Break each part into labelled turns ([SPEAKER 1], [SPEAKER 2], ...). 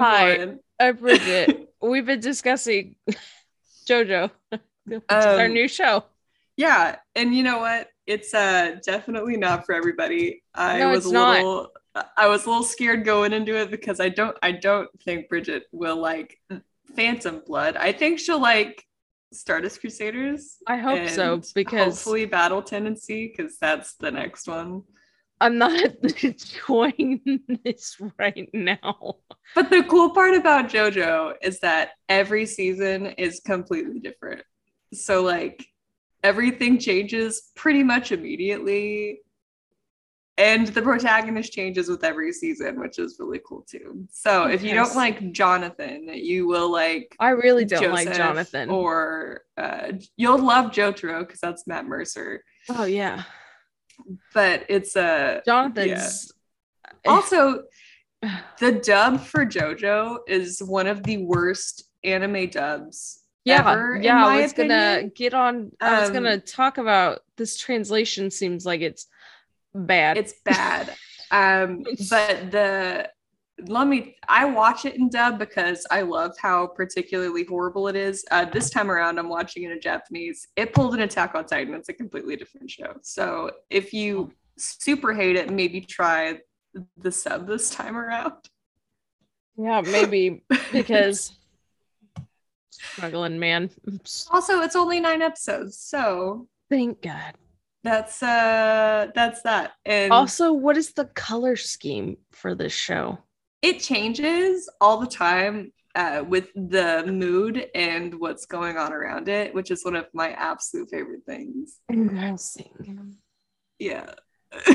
[SPEAKER 1] hi. I'm
[SPEAKER 2] Hi.
[SPEAKER 1] Lauren.
[SPEAKER 2] Uh, Bridget, we've been discussing JoJo, is our
[SPEAKER 1] Um,
[SPEAKER 2] new show.
[SPEAKER 1] Yeah, and you know what? It's uh definitely not for everybody. I
[SPEAKER 2] No,
[SPEAKER 1] was
[SPEAKER 2] it's
[SPEAKER 1] a
[SPEAKER 2] not.
[SPEAKER 1] little I was a little scared going into it because I don't I don't think Bridget will like Phantom Blood. I think she'll like Stardust Crusaders.
[SPEAKER 2] I hope so because
[SPEAKER 1] hopefully Battle Tendency because that's the next one.
[SPEAKER 2] I'm not enjoying this right now.
[SPEAKER 1] But the cool part about JoJo is that every season is completely different. So like everything changes pretty much immediately. And the protagonist changes with every season, which is really cool too. So if you don't like Jonathan, you will like
[SPEAKER 2] I really don't like Jonathan.
[SPEAKER 1] Or uh, you'll love Jotaro because that's Matt Mercer.
[SPEAKER 2] oh yeah,
[SPEAKER 1] But it's a
[SPEAKER 2] Jonathan's.
[SPEAKER 1] also the dub for JoJo is one of the worst anime dubs
[SPEAKER 2] yeah,
[SPEAKER 1] ever,
[SPEAKER 2] yeah. I was gonna get on. I was
[SPEAKER 1] Um,
[SPEAKER 2] gonna talk about this translation. Seems like it's bad.
[SPEAKER 1] It's bad. um, but the let me I watch it in dub because I love how particularly horrible it is. Uh, this time around, I'm watching it in Japanese. It pulled an Attack on Titan. It's a completely different show. So if you super hate it, maybe try the sub this time around.
[SPEAKER 2] yeah, maybe because struggling, man.
[SPEAKER 1] Also, it's only nine episodes, so
[SPEAKER 2] Thank God.
[SPEAKER 1] that's uh that's that. And
[SPEAKER 2] Also, what is the color scheme for this show?
[SPEAKER 1] It changes all the time uh, with the mood and what's going on around it, which is one of my absolute favorite things.
[SPEAKER 2] Interesting.
[SPEAKER 1] Yeah.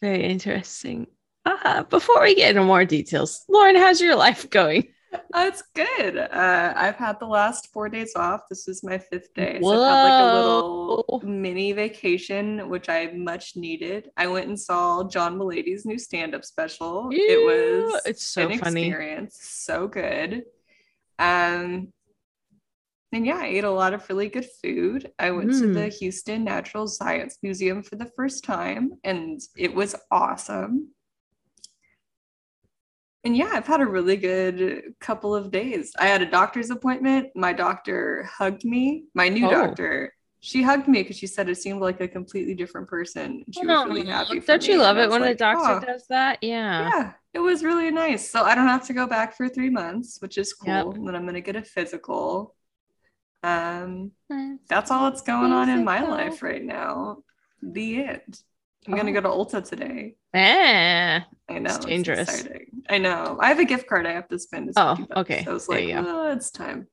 [SPEAKER 2] Very interesting. Uh, before we get into more details, Lauren, how's your life going?
[SPEAKER 1] Uh, it's good. Uh, I've had the last four days off. This is my fifth day. So I've had like a little mini vacation, which I much needed. I went and saw John Mulaney's new stand-up special. it was
[SPEAKER 2] it's so
[SPEAKER 1] an
[SPEAKER 2] funny.
[SPEAKER 1] experience. So good. Um and yeah, I ate a lot of really good food. I went to
[SPEAKER 2] Mm.
[SPEAKER 1] the Houston Natural Science Museum for the first time, and it was awesome. And yeah, I've had a really good couple of days. I had a doctor's appointment. My doctor hugged me. My new
[SPEAKER 2] Oh.
[SPEAKER 1] doctor, she hugged me because she said it seemed like a completely different person. She was really happy.
[SPEAKER 2] Don't you
[SPEAKER 1] me,
[SPEAKER 2] love
[SPEAKER 1] and
[SPEAKER 2] it when a doctor
[SPEAKER 1] "Oh."
[SPEAKER 2] does that? Yeah.
[SPEAKER 1] Yeah, it was really nice. So I don't have to go back for three months, which is cool.
[SPEAKER 2] Yep.
[SPEAKER 1] And then I'm gonna get a physical. Um, that's all that's going on in my life right now. The end. I'm gonna go to Ulta today.
[SPEAKER 2] Eh.
[SPEAKER 1] I know
[SPEAKER 2] It's dangerous.
[SPEAKER 1] exciting. I know. I have a gift card I have to spend.
[SPEAKER 2] Oh,
[SPEAKER 1] 50 bucks.
[SPEAKER 2] okay.
[SPEAKER 1] So I was like, oh, it's time.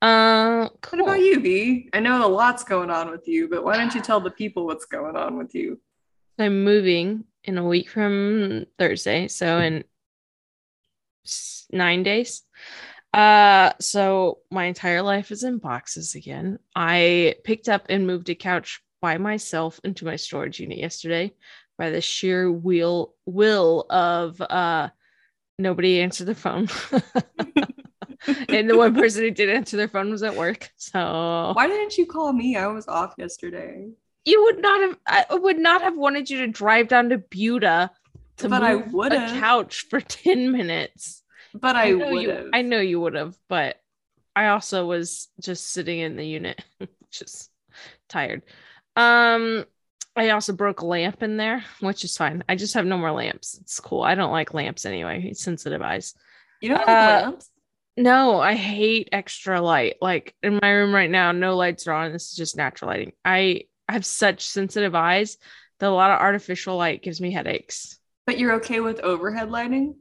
[SPEAKER 2] Uh,
[SPEAKER 1] What about you, V? I know a lot's going on with you, but why don't you tell the people what's going on with you?
[SPEAKER 2] I'm moving in a week from Thursday, so in nine days. Uh, so my entire life is in boxes again. I picked up and moved a couch by myself into my storage unit yesterday by the sheer will will of uh nobody answered the phone. and the one person who did answer their phone was at work. So
[SPEAKER 1] Why didn't you call me? I was off yesterday.
[SPEAKER 2] you would not have I would not have wanted you to drive down to Buda to
[SPEAKER 1] But I
[SPEAKER 2] move a couch for 10 minutes.
[SPEAKER 1] But I,
[SPEAKER 2] know
[SPEAKER 1] would
[SPEAKER 2] you. I know you would have, but I also was just sitting in the unit, just tired. Um I also broke a lamp in there, which is fine. I just have no more lamps. It's cool. I don't like lamps anyway. Sensitive eyes.
[SPEAKER 1] You don't like
[SPEAKER 2] Uh,
[SPEAKER 1] lamps?
[SPEAKER 2] No, I hate extra light. Like in my room right now, no lights are on. This is just natural lighting. I have such sensitive eyes that a lot of artificial light gives me headaches.
[SPEAKER 1] But you're okay with overhead lighting?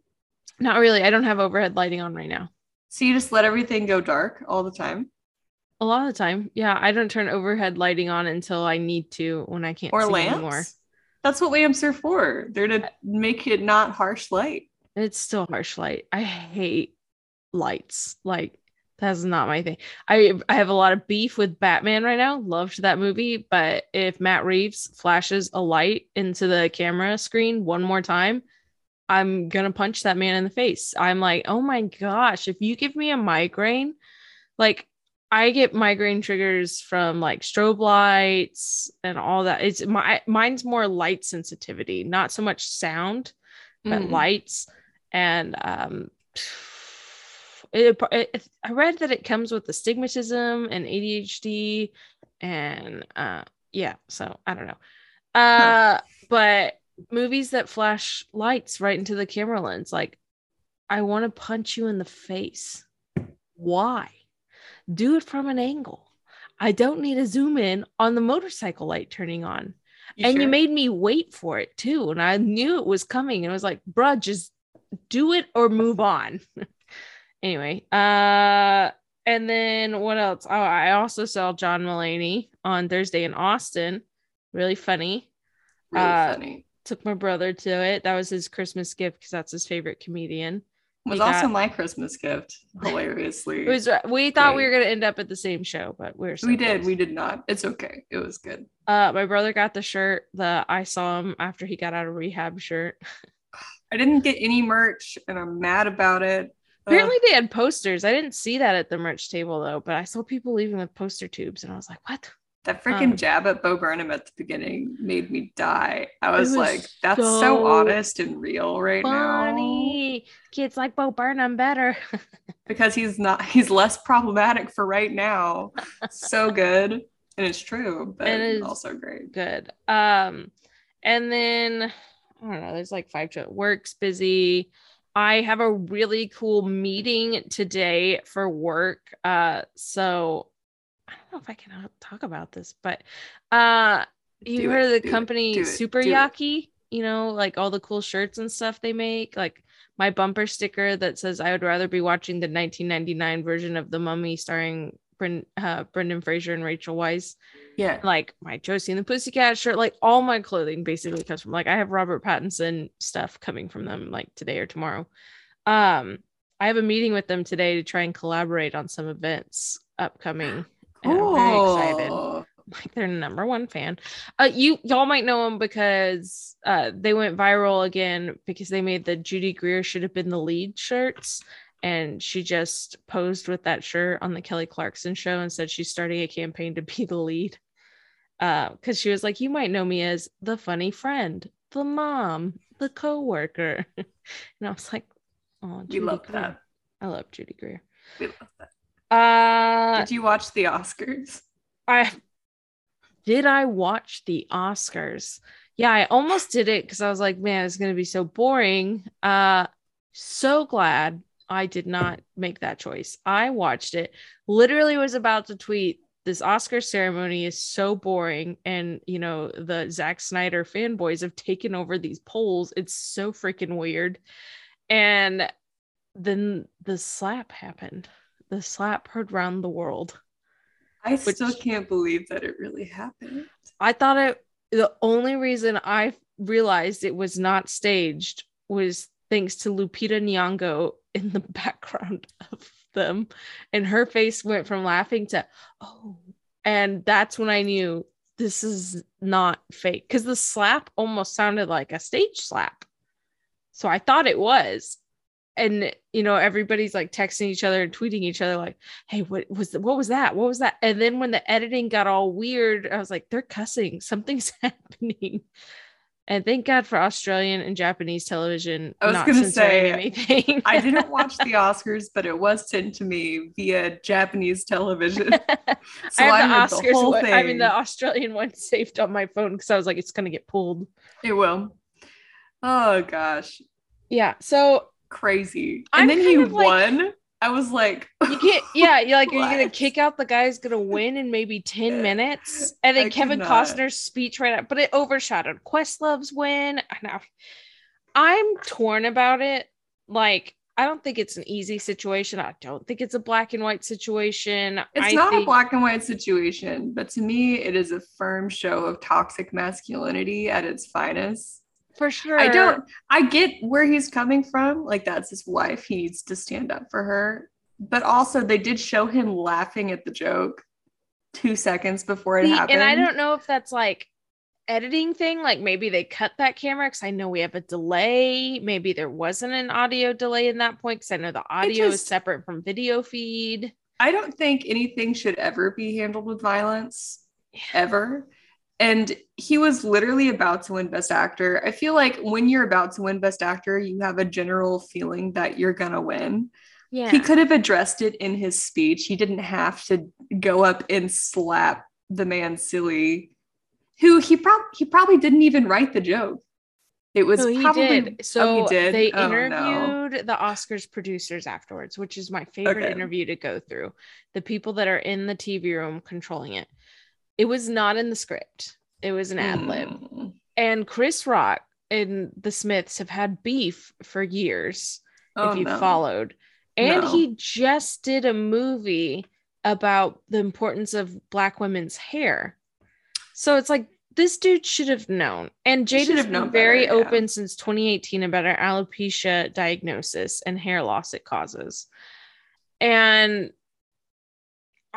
[SPEAKER 2] Not really. I don't have overhead lighting on right now.
[SPEAKER 1] So you just let everything go dark all the time?
[SPEAKER 2] A lot of the time, yeah, I don't turn overhead lighting on until I need to when I can't
[SPEAKER 1] Or
[SPEAKER 2] see
[SPEAKER 1] lamps?
[SPEAKER 2] anymore.
[SPEAKER 1] That's what lamps are for. They're to uh, make it not harsh light.
[SPEAKER 2] It's still harsh light. I hate lights. Like that's not my thing. I I have a lot of beef with Batman right now. Loved that movie, but if Matt Reeves flashes a light into the camera screen one more time, I'm gonna punch that man in the face. I'm like, oh my gosh, if you give me a migraine, like I get migraine triggers from like strobe lights and all that. It's my mine's more light sensitivity, not so much sound. but
[SPEAKER 1] Mm.
[SPEAKER 2] lights and um it, it, i read that it comes with astigmatism and adhd and uh yeah so i don't know uh but movies that flash lights right into the camera lens like i want to punch you in the face why do it from an angle i don't need to zoom in on the motorcycle light turning on and you made me wait for it too. And I knew it was coming. And I was like, bruh, just do it or move on. anyway, uh, and then what else? Oh, I also saw John Mulaney on Thursday in Austin. Really funny.
[SPEAKER 1] really
[SPEAKER 2] uh,
[SPEAKER 1] funny.
[SPEAKER 2] Took my brother to it. That was his Christmas gift because that's his favorite comedian.
[SPEAKER 1] Was also my Christmas gift. Hilariously,
[SPEAKER 2] It was we thought we were gonna end up at the same show, but we are so
[SPEAKER 1] we did. We did not. It's okay. It was good.
[SPEAKER 2] uh my brother got the shirt, the I saw him after he got out of rehab shirt.
[SPEAKER 1] I didn't get any merch, and I'm mad about it. Uh,
[SPEAKER 2] Apparently they had posters. I didn't see that at the merch table though, but I saw people leaving with poster tubes and I was like, what?
[SPEAKER 1] That freaking
[SPEAKER 2] um,
[SPEAKER 1] jab at Bo Burnham at the beginning made me die. I was,
[SPEAKER 2] was
[SPEAKER 1] like, that's so,
[SPEAKER 2] so
[SPEAKER 1] honest and real right now.
[SPEAKER 2] Funny. Kids like Bo Burnham better.
[SPEAKER 1] Because he's not. He's less problematic for right now. so good, and it's true, but
[SPEAKER 2] It is.
[SPEAKER 1] also great.
[SPEAKER 2] Good. Um, and then I don't know, there's like five to work's busy. I have a really cool meeting today for work. Uh, so I don't know if I can uh, talk about this, but uh you
[SPEAKER 1] Do
[SPEAKER 2] heard
[SPEAKER 1] it,
[SPEAKER 2] of the company
[SPEAKER 1] it,
[SPEAKER 2] Super
[SPEAKER 1] it.
[SPEAKER 2] Yaki? You know, like all the cool shirts and stuff they make. Like my bumper sticker that says I would rather be watching the 1999 version of The Mummy starring Bren- uh, Brendan Fraser and Rachel Weisz
[SPEAKER 1] Yeah.
[SPEAKER 2] like my Josie and the Pussycat shirt, like all my clothing basically comes from like I have Robert Pattinson stuff coming from them like today or tomorrow. Um, I have a meeting with them today to try and collaborate on some events upcoming. And I'm very excited.
[SPEAKER 1] Cool.
[SPEAKER 2] Like their number one fan. Uh, you y'all might know them because uh they went viral again because they made the Judy Greer should have been the lead shirts. And she just posed with that shirt on the Kelly Clarkson show and said she's starting a campaign to be the lead. Uh, because she was like, You might know me as the funny friend, the mom, the co-worker. and I was like, Oh,
[SPEAKER 1] We love
[SPEAKER 2] Greer.
[SPEAKER 1] that.
[SPEAKER 2] I love Judy Greer.
[SPEAKER 1] We love that.
[SPEAKER 2] Uh
[SPEAKER 1] Did you watch the Oscars?
[SPEAKER 2] I did I watch the Oscars? Yeah, I almost did it because I was like, man, it's gonna be so boring. Uh so glad I did not make that choice. I watched it, literally was about to tweet this Oscar ceremony is so boring. And you know, the Zack Snyder fanboys have taken over these polls. It's so freaking weird. And then the slap happened. The slap heard round the world.
[SPEAKER 1] I
[SPEAKER 2] Which-
[SPEAKER 1] still can't believe that it really happened.
[SPEAKER 2] I thought it the only reason I realized it was not staged was thanks to Lupita Nyong'o in the background of them and her face went from laughing to oh and that's when I knew this is not fake cuz the slap almost sounded like a stage slap. So I thought it was and you know everybody's like texting each other and tweeting each other like hey what was the, what was that? What was that? And then when the editing got all weird i was like they're cussing. Something's happening. And thank god for australian and japanese television
[SPEAKER 1] I was
[SPEAKER 2] not
[SPEAKER 1] gonna say,
[SPEAKER 2] anything.
[SPEAKER 1] I didn't watch the Oscars, but it was sent to me via Japanese television. So
[SPEAKER 2] i
[SPEAKER 1] I,
[SPEAKER 2] the
[SPEAKER 1] the
[SPEAKER 2] oscars
[SPEAKER 1] whole
[SPEAKER 2] one,
[SPEAKER 1] thing.
[SPEAKER 2] i mean the australian one saved on my phone because i was like it's gonna get pulled.
[SPEAKER 1] It will. Oh gosh,
[SPEAKER 2] yeah so
[SPEAKER 1] crazy!
[SPEAKER 2] I'm
[SPEAKER 1] and then he
[SPEAKER 2] of like-
[SPEAKER 1] won. I was like,
[SPEAKER 2] you can't yeah you're like are you gonna kick out the guy who's gonna win in maybe 10 minutes and then
[SPEAKER 1] I
[SPEAKER 2] kevin
[SPEAKER 1] not.
[SPEAKER 2] costner's speech right out but it overshadowed questlove's win I know. i'm torn about it like i don't think it's an easy situation i don't think it's a black and white situation
[SPEAKER 1] It's
[SPEAKER 2] I
[SPEAKER 1] not
[SPEAKER 2] think-
[SPEAKER 1] a black and white situation, but to me, it is a firm show of toxic masculinity at its finest.
[SPEAKER 2] For sure
[SPEAKER 1] I don't, I get where he's coming from. Like, that's his wife. He needs to stand up for her. But also, they did show him laughing at the joke two seconds before it
[SPEAKER 2] See,
[SPEAKER 1] happened.
[SPEAKER 2] and i don't know if that's like editing thing like maybe they cut that camera because i know we have a delay maybe there wasn't an audio delay in that point because i know the audio is separate from video feed
[SPEAKER 1] I don't think anything should ever be handled with violence, ever. And he was literally about to win Best Actor. I feel like when you're about to win Best Actor, you have a general feeling that you're gonna win.
[SPEAKER 2] Yeah.
[SPEAKER 1] He could have addressed it in his speech. He didn't have to go up and slap the man silly, who he probably he probably didn't even write the joke. It was
[SPEAKER 2] So he
[SPEAKER 1] probably
[SPEAKER 2] did. Oh, so
[SPEAKER 1] oh, he did.
[SPEAKER 2] they
[SPEAKER 1] Oh, no.
[SPEAKER 2] interviewed the Oscars producers afterwards, which is my favorite
[SPEAKER 1] Okay.
[SPEAKER 2] interview to go through. The people that are in the TV room controlling it. It was not in the script. It was an ad lib.
[SPEAKER 1] Mm.
[SPEAKER 2] And Chris Rock and the Smiths have had beef for years.
[SPEAKER 1] Oh,
[SPEAKER 2] if you
[SPEAKER 1] no.
[SPEAKER 2] followed. And
[SPEAKER 1] No.
[SPEAKER 2] he just did a movie about the importance of black women's hair. So it's like this dude should have known. And Jada's
[SPEAKER 1] have
[SPEAKER 2] been
[SPEAKER 1] known
[SPEAKER 2] very
[SPEAKER 1] better, yeah.
[SPEAKER 2] open since 2018 about her alopecia diagnosis and hair loss it causes. And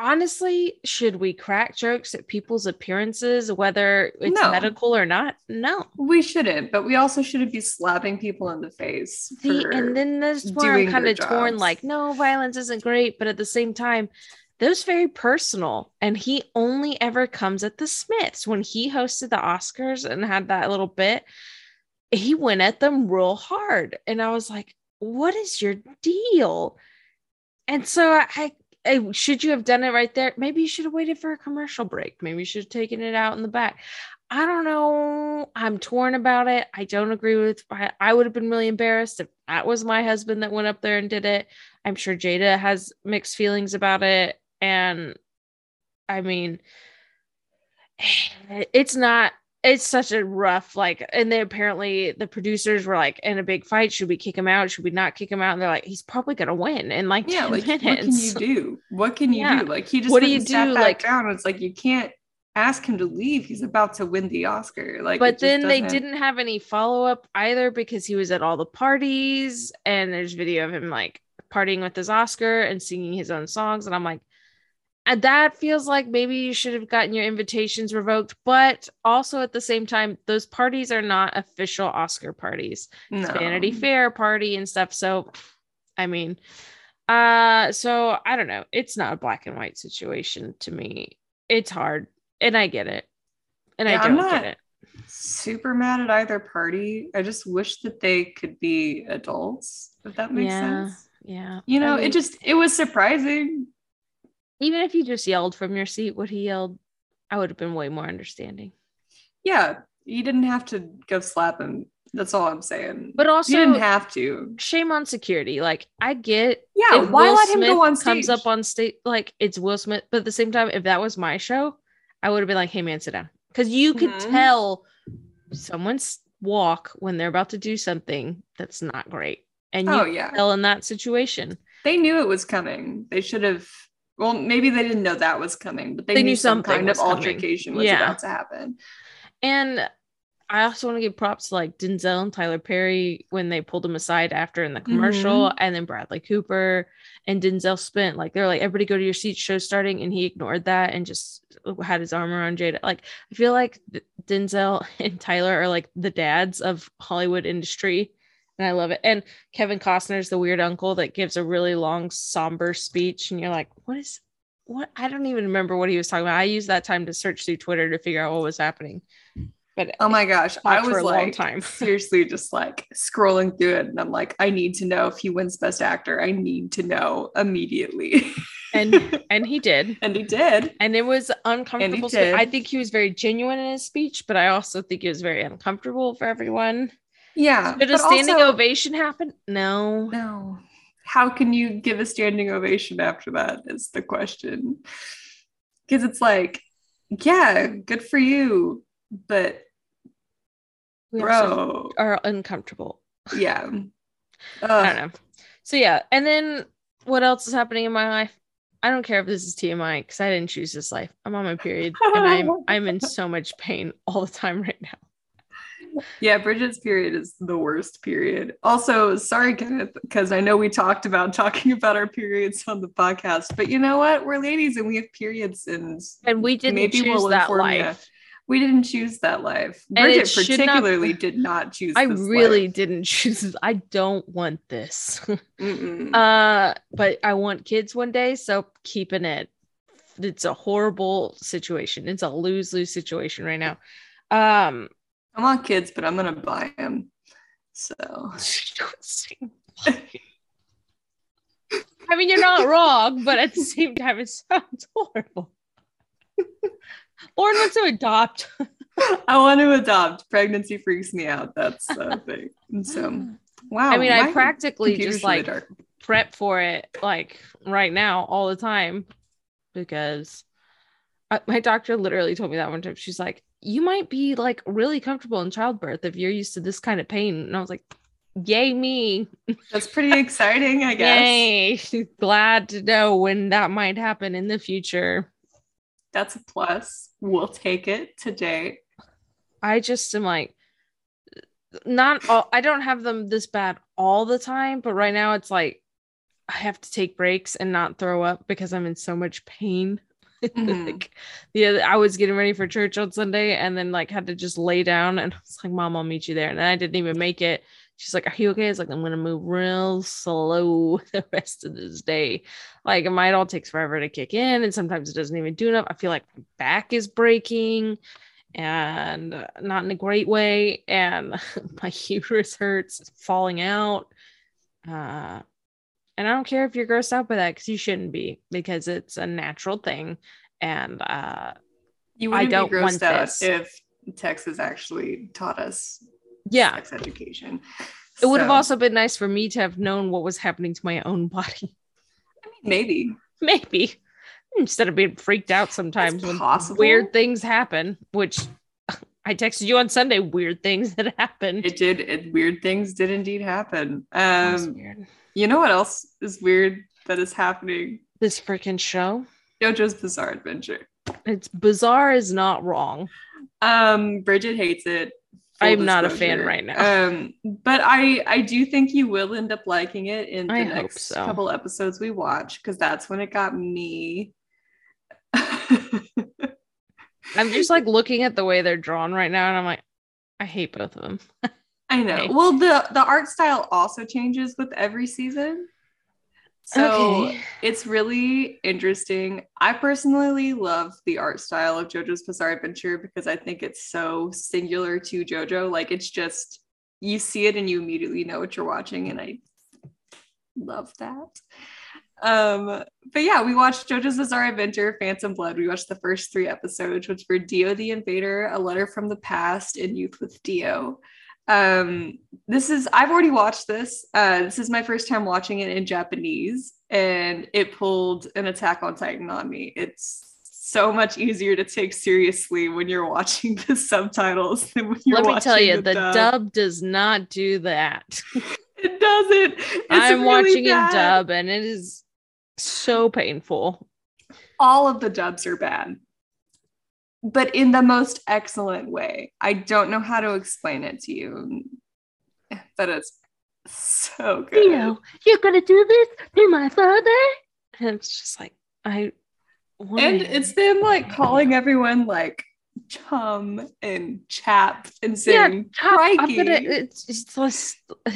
[SPEAKER 2] honestly, should we crack jokes at people's appearances, whether it's
[SPEAKER 1] No.
[SPEAKER 2] medical or not? No.
[SPEAKER 1] We shouldn't, but we also shouldn't be slapping people in the face.
[SPEAKER 2] See, and then that's where I'm kind of torn. Like, no, violence isn't great, but at the same time, that was very personal. And he only ever comes at the Smiths when he hosted the Oscars and had that little bit. He went at them real hard, and I was like, "What is your deal?" And so I, I Eh, should you have done it right there? Maybe you should have waited for a commercial break. Maybe you should have taken it out in the back. I don't know. I'm torn about it. I don't agree with. I, I would have been really embarrassed if that was my husband that went up there and did it. I'm sure Jada has mixed feelings about it, and I mean, it's not. It's such a rough like, and then apparently the producers were like in a big fight. Should we kick him out? Should we not kick him out? And they're like, he's probably gonna win in like
[SPEAKER 1] yeah,
[SPEAKER 2] 10
[SPEAKER 1] like
[SPEAKER 2] minutes.
[SPEAKER 1] what can you do? What can you
[SPEAKER 2] Yeah.
[SPEAKER 1] do? Like he just
[SPEAKER 2] What do you do, like-
[SPEAKER 1] down. It's like you can't ask him to leave. He's about to win the Oscar. Like,
[SPEAKER 2] but then they didn't have any follow up either because he was at all the parties and there's video of him like partying with his Oscar and singing his own songs and I'm like and that feels like maybe you should have gotten your invitations revoked but also at the same time those parties are not official Oscar parties
[SPEAKER 1] No.
[SPEAKER 2] it's Vanity Fair party and stuff so I mean uh so I don't know it's not a black and white situation to me it's hard and I get it and
[SPEAKER 1] Yeah,
[SPEAKER 2] I don't get it
[SPEAKER 1] super mad at either party. I just wish that they could be adults, if that makes
[SPEAKER 2] Yeah.
[SPEAKER 1] sense.
[SPEAKER 2] Yeah.
[SPEAKER 1] You know,
[SPEAKER 2] I mean,
[SPEAKER 1] it just it was surprising.
[SPEAKER 2] Even if you just yelled from your seat what he yelled, I would have been way more understanding.
[SPEAKER 1] Yeah, you didn't have to go slap him. That's all I'm saying.
[SPEAKER 2] But also
[SPEAKER 1] you didn't have to.
[SPEAKER 2] shame on security. Like I get
[SPEAKER 1] Yeah,
[SPEAKER 2] if
[SPEAKER 1] why
[SPEAKER 2] Will
[SPEAKER 1] let him
[SPEAKER 2] Smith
[SPEAKER 1] go on stage?
[SPEAKER 2] comes up on stage like it's Will Smith, but at the same time, if that was my show, I would have been like, hey man, sit down. Because you could
[SPEAKER 1] Mhm.
[SPEAKER 2] tell someone's walk when they're about to do something that's not great. And you
[SPEAKER 1] oh yeah,
[SPEAKER 2] tell in that situation.
[SPEAKER 1] they knew it was coming. They should have. Well, maybe they didn't know that was coming, but they,
[SPEAKER 2] They
[SPEAKER 1] knew,
[SPEAKER 2] knew
[SPEAKER 1] some kind of
[SPEAKER 2] coming.
[SPEAKER 1] altercation was
[SPEAKER 2] Yeah.
[SPEAKER 1] about to happen.
[SPEAKER 2] And I also want to give props to like Denzel and Tyler Perry when they pulled him aside after in the commercial,
[SPEAKER 1] Mm-hmm.
[SPEAKER 2] and then Bradley Cooper and Denzel spent like they're like everybody go to your seat, show starting, and he ignored that and just had his arm around Jada. Like I feel like Denzel and Tyler are like the dads of Hollywood industry, and I love it. And Kevin Costner's the weird uncle that gives a really long somber speech, and you're like, what is what? I don't even remember what he was talking about. I used that time to search through Twitter to figure out what was happening. But
[SPEAKER 1] Oh my gosh, I was
[SPEAKER 2] for a long
[SPEAKER 1] like
[SPEAKER 2] time.
[SPEAKER 1] seriously just like scrolling through it, and I'm like, I need to know if he wins Best Actor. I need to know immediately.
[SPEAKER 2] and and he did
[SPEAKER 1] and he did.
[SPEAKER 2] and it was uncomfortable i think he was very genuine in his speech but i also think it was very uncomfortable for everyone
[SPEAKER 1] Yeah,
[SPEAKER 2] did a standing
[SPEAKER 1] also-
[SPEAKER 2] ovation happen no
[SPEAKER 1] No. How can you give a standing ovation after that? Is the question. Because it's like, yeah, good for you, but
[SPEAKER 2] we
[SPEAKER 1] bro,
[SPEAKER 2] are uncomfortable
[SPEAKER 1] yeah.
[SPEAKER 2] i don't know so yeah and then what else is happening in my life i don't care if this is tmi because i didn't choose this life i'm on my period and i'm i'm in so much pain all the time right now
[SPEAKER 1] Yeah, Bridget's period is the worst period. Also, sorry, Kenneth, because I know we talked about talking about our periods on the podcast, but you know what? We're ladies and we have periods, and
[SPEAKER 2] and we didn't
[SPEAKER 1] Maybe
[SPEAKER 2] choose
[SPEAKER 1] we'll
[SPEAKER 2] that life
[SPEAKER 1] we didn't choose that life.
[SPEAKER 2] And
[SPEAKER 1] Bridget
[SPEAKER 2] should not-
[SPEAKER 1] particularly did not choose.
[SPEAKER 2] i really
[SPEAKER 1] life.
[SPEAKER 2] didn't choose this. i don't want this Uh, but I want kids one day, so keeping it it's a horrible situation. It's a lose lose situation right now. Um,
[SPEAKER 1] I want kids, but I'm gonna buy them. So
[SPEAKER 2] I mean, you're not wrong, but at the same time, it sounds horrible. Lauren wants to adopt.
[SPEAKER 1] I want to adopt. Pregnancy freaks me out. That's the thing. And so, wow.
[SPEAKER 2] I mean, I practically just like prep for it, like right now, all the time, because uh, my doctor literally told me that one time. She's like, "You might be like really comfortable in childbirth if you're used to this kind of pain," and I was like, Yay, me.
[SPEAKER 1] That's pretty exciting, I guess.
[SPEAKER 2] Yay. Glad to know when that might happen in the future.
[SPEAKER 1] That's a plus. We'll take it today.
[SPEAKER 2] I just am like, not all, I don't have them this bad all the time, but right now it's like I have to take breaks and not throw up because I'm in so much pain. Mm-hmm. like, yeah, I was getting ready for church on Sunday and then like had to just lay down and I was like, Mom, I'll meet you there. And I didn't even make it she's like, Are you okay? It's like, I'm gonna move real slow the rest of this day. Like it might all takes forever to kick in, and sometimes it doesn't even do enough. I feel like my back is breaking and not in a great way, and my uterus hurts, falling out. Uh and I don't care if you're grossed out by that because you shouldn't be because it's a natural thing. And uh
[SPEAKER 1] you wouldn't I don't be grossed out this. if Texas actually taught us
[SPEAKER 2] yeah
[SPEAKER 1] sex education.
[SPEAKER 2] It would have also been nice for me to have known what was happening to my own body.
[SPEAKER 1] I mean, maybe,
[SPEAKER 2] maybe instead of being freaked out sometimes when weird things happen, which I texted you on Sunday. Weird things that happened.
[SPEAKER 1] It did. It, weird things did indeed happen. Um, you know what else is weird that is happening?
[SPEAKER 2] This freaking show,
[SPEAKER 1] JoJo's Bizarre Adventure.
[SPEAKER 2] It's bizarre is not wrong.
[SPEAKER 1] Um, Bridget hates it.
[SPEAKER 2] I'm not a fan right now.
[SPEAKER 1] Um, but I I do think you will end up liking it in the I next so. couple episodes we watch because that's when it got me.
[SPEAKER 2] I'm just like looking at the way they're drawn right now, and I'm like, I hate both of them.
[SPEAKER 1] I know. Well, the the art style also changes with every season. So okay. it's really interesting. I personally love the art style of JoJo's Bizarre Adventure because I think it's so singular to JoJo. Like it's just you see it and you immediately know what you're watching, and I love that. Um, but yeah, we watched JoJo's Bizarre Adventure, Phantom Blood. We watched the first three episodes, which were Dio the Invader, A Letter from the Past, and Youth with Dio. Um, this is I've already watched this. Uh, this is my first time watching it in Japanese, and it pulled an Attack on Titan on me. It's so much easier to take seriously when you're watching the subtitles than when you're Let me tell you, the,
[SPEAKER 2] dub. dub. does not do that.
[SPEAKER 1] it doesn't. It's
[SPEAKER 2] I'm really watching bad. in dub, and it is so painful.
[SPEAKER 1] All of the dubs are bad but in the most excellent way. I don't know how to explain it to you, but it's so good. You know,
[SPEAKER 2] you're gonna do this to my father, and it's just like I.
[SPEAKER 1] And it's them like calling everyone like chum and chap and saying yeah, crikey. Gonna,
[SPEAKER 2] it's, it's uh,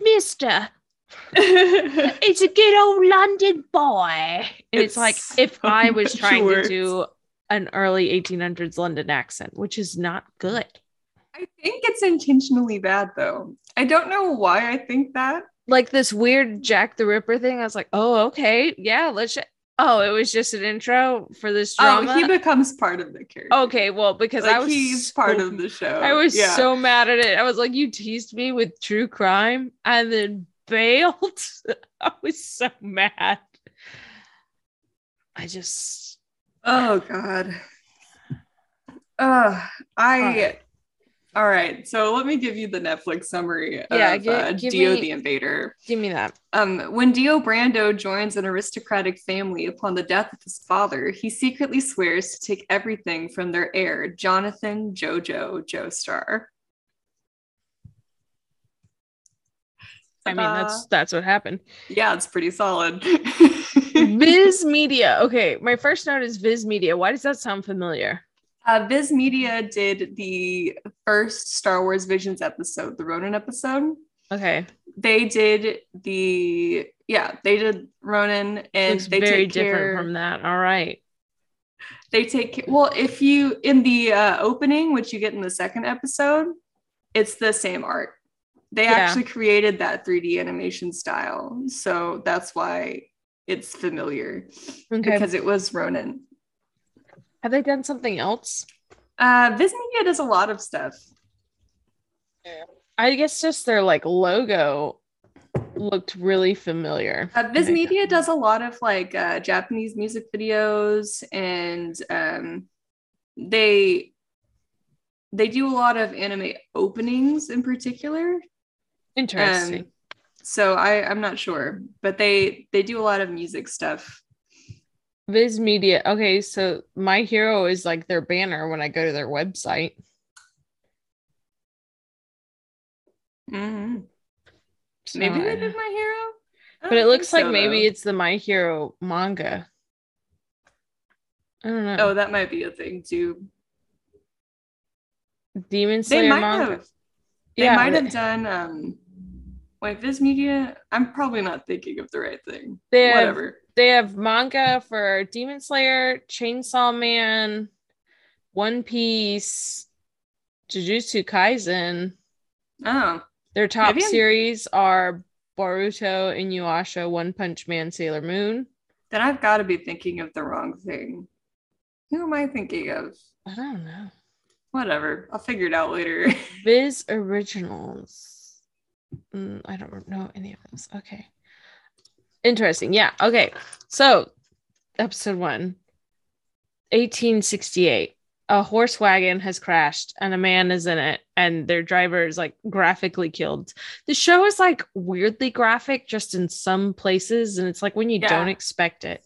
[SPEAKER 2] Mister. it's a good old London boy. And it's, it's like so if I was trying to do an early 1800s London accent, which is not good.
[SPEAKER 1] I think it's intentionally bad though. I don't know why I think that.
[SPEAKER 2] Like this weird Jack the Ripper thing. I was like, oh, okay. Yeah, let's. Sh- oh, it was just an intro for this oh, drama.
[SPEAKER 1] Oh, he becomes part of the character.
[SPEAKER 2] Okay, well, because like, I was
[SPEAKER 1] he's so, part of the show.
[SPEAKER 2] I was yeah. so mad at it. I was like, you teased me with true crime and then bailed. I was so mad. I just
[SPEAKER 1] Oh God. Uh, I. All right, so let me give you the Netflix summary yeah, of uh, Dio me, the Invader.
[SPEAKER 2] Give me that.
[SPEAKER 1] Um, when Dio Brando joins an aristocratic family upon the death of his father, he secretly swears to take everything from their heir, Jonathan Jojo Joestar.
[SPEAKER 2] I mean, that's that's what happened.
[SPEAKER 1] Yeah, it's pretty solid.
[SPEAKER 2] Viz Media. Okay, my first note is Viz Media. Why does that sound familiar?
[SPEAKER 1] Uh, Viz Media did the first Star Wars Visions episode, the Ronin episode.
[SPEAKER 2] Okay.
[SPEAKER 1] They did the yeah, they did Ronin and
[SPEAKER 2] Looks
[SPEAKER 1] they
[SPEAKER 2] very different care... from that. All right.
[SPEAKER 1] they take well if you in the uh, opening which you get in the second episode it's the same art they
[SPEAKER 2] Yeah.
[SPEAKER 1] actually created that 3d animation style so that's why it's familiar
[SPEAKER 2] Okay.
[SPEAKER 1] because it was ronin
[SPEAKER 2] Have they done something else?
[SPEAKER 1] uh viz media does a lot of stuff
[SPEAKER 2] I guess just their like logo looked really familiar.
[SPEAKER 1] Uh, Viz Media does a lot of like uh, Japanese music videos, and um, they they do a lot of anime openings in particular.
[SPEAKER 2] Interesting.
[SPEAKER 1] Um, so I I'm not sure, but they they do a lot of music stuff.
[SPEAKER 2] Viz Media. Okay, so My Hero is like their banner when I go to their website.
[SPEAKER 1] Mm-hmm.
[SPEAKER 2] So
[SPEAKER 1] Maybe they did My Hero,
[SPEAKER 2] but it looks like
[SPEAKER 1] so,
[SPEAKER 2] maybe
[SPEAKER 1] though.
[SPEAKER 2] it's the My Hero manga. I don't know.
[SPEAKER 1] oh that might be a thing too.
[SPEAKER 2] Demon
[SPEAKER 1] They
[SPEAKER 2] Slayer
[SPEAKER 1] might
[SPEAKER 2] manga.
[SPEAKER 1] have they
[SPEAKER 2] yeah,
[SPEAKER 1] might have done um. Wait, Viz Media. I'm probably not thinking of the right thing.
[SPEAKER 2] They have-
[SPEAKER 1] Whatever.
[SPEAKER 2] they have manga for Demon Slayer, Chainsaw Man, One Piece, Jujutsu Kaisen.
[SPEAKER 1] Oh,
[SPEAKER 2] Their top
[SPEAKER 1] Maybe I'm-
[SPEAKER 2] series are Boruto, Inuyasha, One Punch Man, Sailor Moon.
[SPEAKER 1] then I've got to be thinking of the wrong thing. Who am I thinking of?
[SPEAKER 2] I don't know.
[SPEAKER 1] Whatever. I'll figure it out later.
[SPEAKER 2] Viz Originals. Mm, I don't know any of those. Okay. Interesting. Yeah. Okay. So, episode one 1868. A horse wagon has crashed and a man is in it, and their driver is like graphically killed. The show is like weirdly graphic just in some places, and it's like when you
[SPEAKER 1] Yeah.
[SPEAKER 2] don't expect it.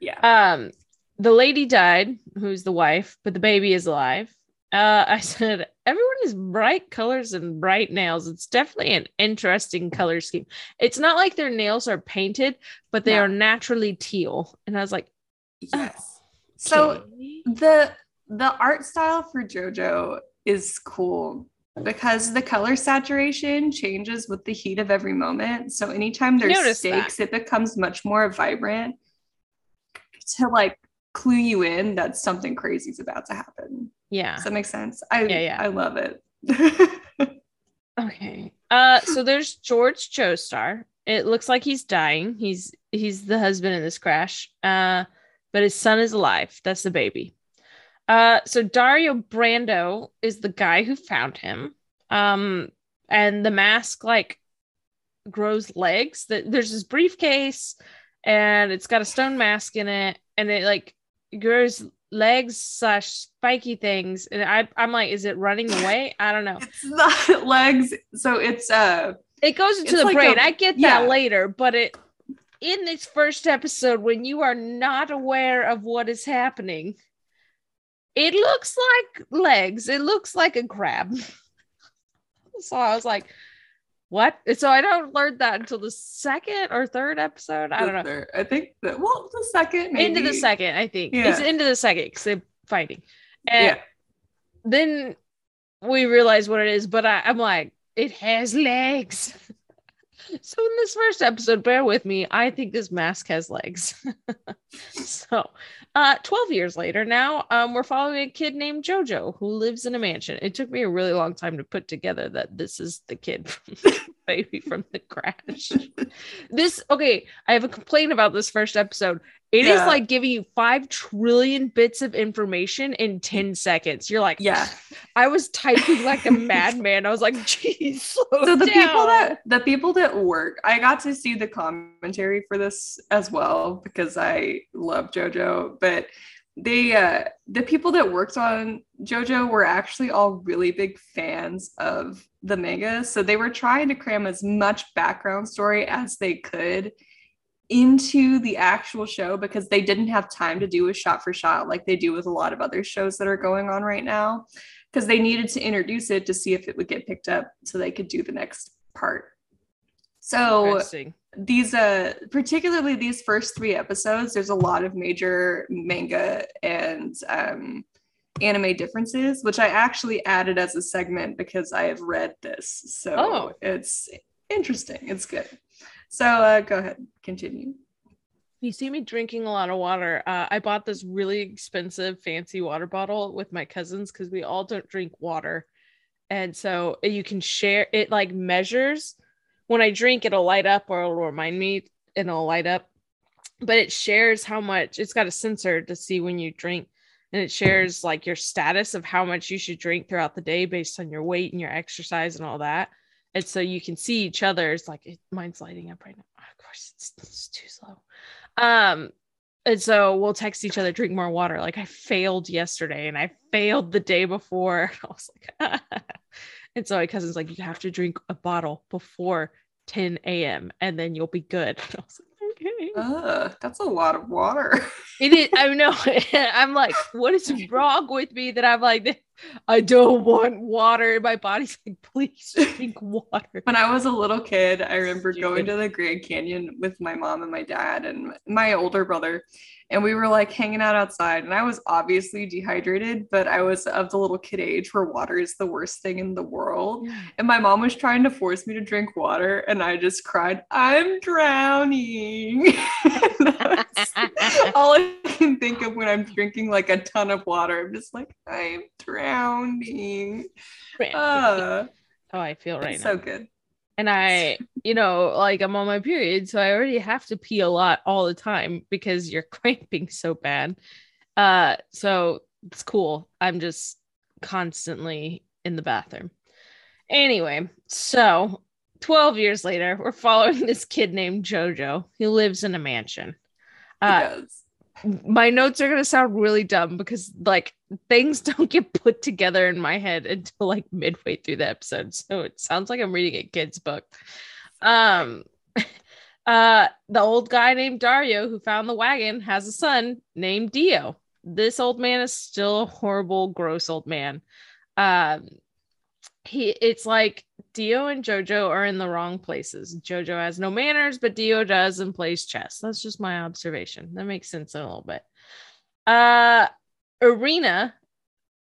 [SPEAKER 1] yeah.
[SPEAKER 2] Um, the lady died, who's the wife, but the baby is alive. Uh, I said everyone is bright colors and bright nails. It's definitely an interesting color scheme. It's not like their nails are painted, but they
[SPEAKER 1] No.
[SPEAKER 2] are naturally teal. And I was like,
[SPEAKER 1] yes. So
[SPEAKER 2] okay.
[SPEAKER 1] the the art style for JoJo is cool because the color saturation changes with the heat of every moment. So anytime there's
[SPEAKER 2] Noticed that.
[SPEAKER 1] stakes, it becomes much more vibrant to like clue you in that something crazy is about to happen.
[SPEAKER 2] Yeah.
[SPEAKER 1] Does that make sense? I
[SPEAKER 2] Yeah, yeah.
[SPEAKER 1] I love it.
[SPEAKER 2] Okay. Uh, so there's George Joestar. It looks like he's dying. He's he's the husband in this crash. Uh, but his son is alive. That's the baby. Uh, so Dario Brando is the guy who found him. Um, and the mask like grows legs. That there's this briefcase, and it's got a stone mask in it, and it like grows legs slash spiky things. And I I'm like, is it running away? I don't know.
[SPEAKER 1] it's not legs. So it's uh
[SPEAKER 2] It goes into the
[SPEAKER 1] like
[SPEAKER 2] brain.
[SPEAKER 1] a-
[SPEAKER 2] I get
[SPEAKER 1] yeah.
[SPEAKER 2] that later, but it in this first episode, when you are not aware of what is happening, it looks like legs. It looks like a crab. so I was like, what? So I don't learn that until the second or third episode. I don't know.
[SPEAKER 1] there. I think that well the second maybe.
[SPEAKER 2] Into the second, I think.
[SPEAKER 1] Yeah.
[SPEAKER 2] It's into the second because they're fighting. And
[SPEAKER 1] Yeah.
[SPEAKER 2] then we realize what it is, but I, I'm like, it has legs. so in this first episode, bear with me. I think this mask has legs. so uh 12 years later now, um, we're following a kid named Jojo who lives in a mansion. It took me a really long time to put together that this is the kid from baby from the crash. this okay, I have a complaint about this first episode. It is
[SPEAKER 1] Yeah.
[SPEAKER 2] like giving you five trillion bits of information in 10 seconds. You're like,
[SPEAKER 1] Yeah.
[SPEAKER 2] I was typing like a madman. I was like, geez,
[SPEAKER 1] so the
[SPEAKER 2] down."
[SPEAKER 1] people that the people that work i got to see the commentary for this as well because i love jojo but they uh the people that worked on jojo were actually all really big fans of the manga so they were trying to cram as much background story as they could into the actual show because they didn't have time to do a shot for shot like they do with a lot of other shows that are going on right now because they needed to introduce it to see if it would get picked up so they could do the next part. So these uh particularly these first three episodes, there's a lot of major manga and um anime differences, which I actually added as a segment because I have read this. So
[SPEAKER 2] Oh.
[SPEAKER 1] it's interesting. It's good. So uh go ahead, continue.
[SPEAKER 2] you see me drinking a lot of water. Uh, I bought this really expensive, fancy water bottle with my cousins because we all don't drink water. And so you can share it, like measures. When I drink, it'll light up or it'll remind me and it'll light up. But it shares how much it's got a sensor to see when you drink. And it shares like your status of how much you should drink throughout the day based on your weight and your exercise and all that. And so you can see each other. It's like it, mine's lighting up right now. Oh, of course, it's, it's too slow. Um, and so we'll text each other, drink more water. Like I failed yesterday and I failed the day before. I was like, and so my cousin's like, you have to drink a bottle before 10 a.m. and then you'll be good. I was like,
[SPEAKER 1] okay. Uh, that's a lot of water.
[SPEAKER 2] it is. I know. I'm like, what is wrong with me that I'm like, I don't want water. My body's like, please drink water.
[SPEAKER 1] When I was a little kid, I remember going to the Grand Canyon with my mom and my dad and my older brother and we were like hanging out outside and i was obviously dehydrated but i was of the little kid age where water is the worst thing in the world and my mom was trying to force me to drink water and i just cried i'm drowning all i can think of when i'm drinking like a ton of water i'm just like i'm drowning uh,
[SPEAKER 2] oh i feel right now.
[SPEAKER 1] so good
[SPEAKER 2] and I, you know, like I'm on my period, so I already have to pee a lot all the time because you're cramping so bad. Uh, so it's cool. I'm just constantly in the bathroom. Anyway, so 12 years later, we're following this kid named Jojo who lives in a mansion. Uh, my notes are going to sound really dumb because like things don't get put together in my head until like midway through the episode. So it sounds like i'm reading a kid's book. Um uh the old guy named dario who found the wagon has a son named dio. This old man is still a horrible gross old man. Um he it's like Dio and Jojo are in the wrong places. Jojo has no manners, but Dio does and plays chess. That's just my observation. That makes sense a little bit. Uh Erina,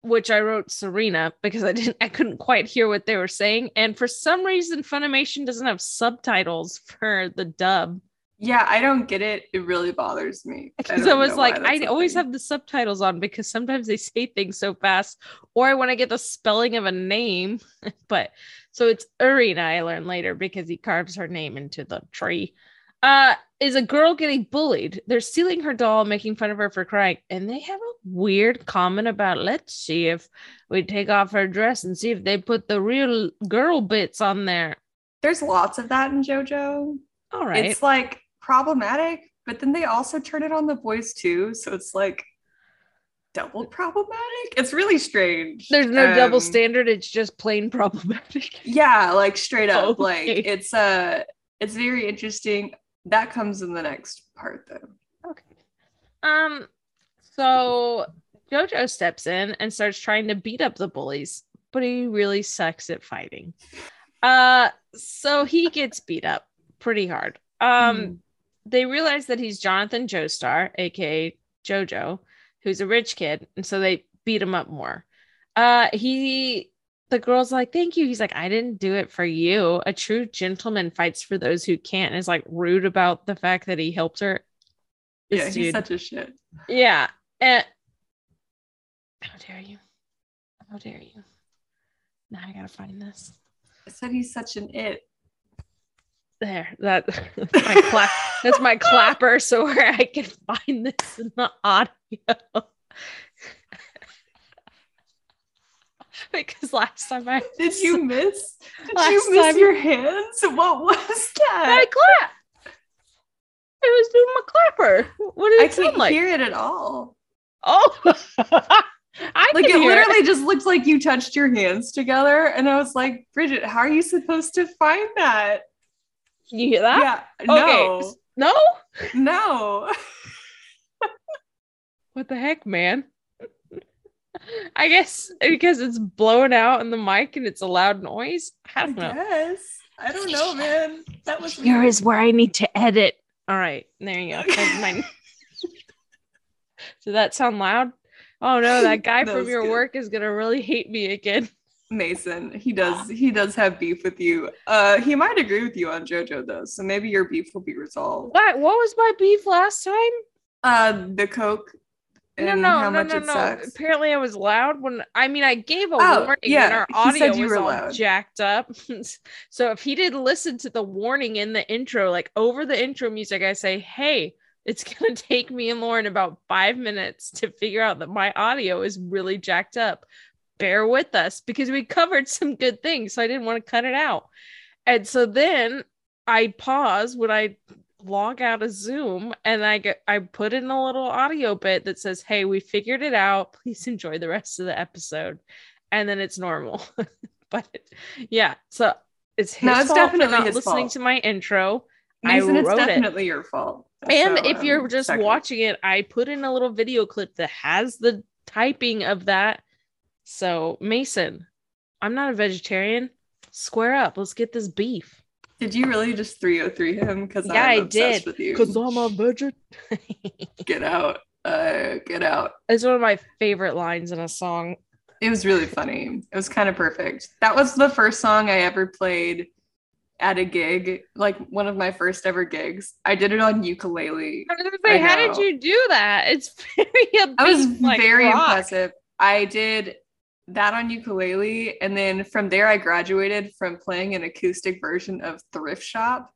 [SPEAKER 2] which I wrote Serena because I didn't I couldn't quite hear what they were saying. And for some reason, Funimation doesn't have subtitles for the dub.
[SPEAKER 1] Yeah, I don't get it. It really bothers me.
[SPEAKER 2] Because I, I, was like, I always have the subtitles on because sometimes they say things so fast, or I want to get the spelling of a name. but so it's Erina, I learned later because he carves her name into the tree. Uh, is a girl getting bullied? They're stealing her doll, making fun of her for crying, and they have a weird comment about let's see if we take off her dress and see if they put the real girl bits on there.
[SPEAKER 1] There's lots of that in JoJo.
[SPEAKER 2] All right.
[SPEAKER 1] It's like problematic, but then they also turn it on the boys too. So it's like double problematic. It's really strange.
[SPEAKER 2] There's no um, double standard. It's just plain problematic.
[SPEAKER 1] Yeah, like straight up. Okay. Like it's uh it's very interesting. That comes in the next part though.
[SPEAKER 2] Okay. Um so Jojo steps in and starts trying to beat up the bullies, but he really sucks at fighting. Uh so he gets beat up pretty hard. Um mm they realize that he's Jonathan Joestar, aka Jojo, who's a rich kid, and so they beat him up more. Uh, he, the girl's like, "Thank you." He's like, "I didn't do it for you." A true gentleman fights for those who can't. And is like rude about the fact that he helped her.
[SPEAKER 1] This yeah, he's dude. such a shit.
[SPEAKER 2] Yeah, and how dare you? How dare you? Now I gotta find this.
[SPEAKER 1] I said he's such an it.
[SPEAKER 2] There, that my clap. That's my clapper, so where I can find this in the audio. because last time I
[SPEAKER 1] did you miss? Did you miss time... your hands? What was that?
[SPEAKER 2] I clap. I was doing my clapper. What did it I
[SPEAKER 1] can't
[SPEAKER 2] like?
[SPEAKER 1] hear it at all.
[SPEAKER 2] Oh.
[SPEAKER 1] I like it literally it. just looked like you touched your hands together, and I was like, Bridget, how are you supposed to find that?
[SPEAKER 2] Can you hear that?
[SPEAKER 1] Yeah. No.
[SPEAKER 2] Okay. No?
[SPEAKER 1] No.
[SPEAKER 2] what the heck, man? I guess because it's blowing out in the mic and it's a loud noise. I don't I know.
[SPEAKER 1] Yes. I don't know, man. That was
[SPEAKER 2] here weird. is where I need to edit. All right, there you go. Did that sound loud? Oh no, that guy that from your good. work is gonna really hate me again.
[SPEAKER 1] Mason. He does he does have beef with you. Uh he might agree with you on JoJo though, so maybe your beef will be resolved.
[SPEAKER 2] What what was my beef last time?
[SPEAKER 1] Uh the Coke
[SPEAKER 2] No, no, no, no, no.
[SPEAKER 1] sucks.
[SPEAKER 2] Apparently, I was loud when I mean I gave a
[SPEAKER 1] Oh,
[SPEAKER 2] warning
[SPEAKER 1] yeah,
[SPEAKER 2] and our
[SPEAKER 1] he
[SPEAKER 2] audio
[SPEAKER 1] said you
[SPEAKER 2] was
[SPEAKER 1] were
[SPEAKER 2] all
[SPEAKER 1] loud.
[SPEAKER 2] jacked up. so if he didn't listen to the warning in the intro, like over the intro music, I say, "Hey, it's gonna take me and Lauren about five minutes to figure out that my audio is really jacked up. Bear with us because we covered some good things, so I didn't want to cut it out." And so then I pause when I log out of Zoom and I get I put in a little audio bit that says, "Hey, we figured it out. Please enjoy the rest of the episode." And then it's normal. but yeah, so it's his
[SPEAKER 1] No, it's
[SPEAKER 2] fault for
[SPEAKER 1] definitely
[SPEAKER 2] not listening
[SPEAKER 1] fault.
[SPEAKER 2] to my intro.
[SPEAKER 1] Mason,
[SPEAKER 2] I
[SPEAKER 1] it's
[SPEAKER 2] wrote it.
[SPEAKER 1] definitely your fault.
[SPEAKER 2] And if you're
[SPEAKER 1] um,
[SPEAKER 2] just
[SPEAKER 1] second.
[SPEAKER 2] watching it, I put in a little video clip that has the typing of that. So, Mason, I'm not a vegetarian. Square up. Let's get this beef.
[SPEAKER 1] Did you really just 303 him? Because
[SPEAKER 2] Yeah,
[SPEAKER 1] I'm
[SPEAKER 2] I did.
[SPEAKER 1] Because.
[SPEAKER 2] I'm a vegetarian.
[SPEAKER 1] Get out. Uh, get out.
[SPEAKER 2] it's one of my favorite lines in a song.
[SPEAKER 1] It was really funny. It was kind of perfect. That was the first song I ever played at a gig, like one of my first ever gigs. I did it on ukulele.
[SPEAKER 2] I was gonna say,
[SPEAKER 1] I
[SPEAKER 2] how did you do that? It's very
[SPEAKER 1] I was
[SPEAKER 2] like
[SPEAKER 1] very
[SPEAKER 2] rock.
[SPEAKER 1] impressive. I did that on ukulele, and then from there, I graduated from playing an acoustic version of Thrift Shop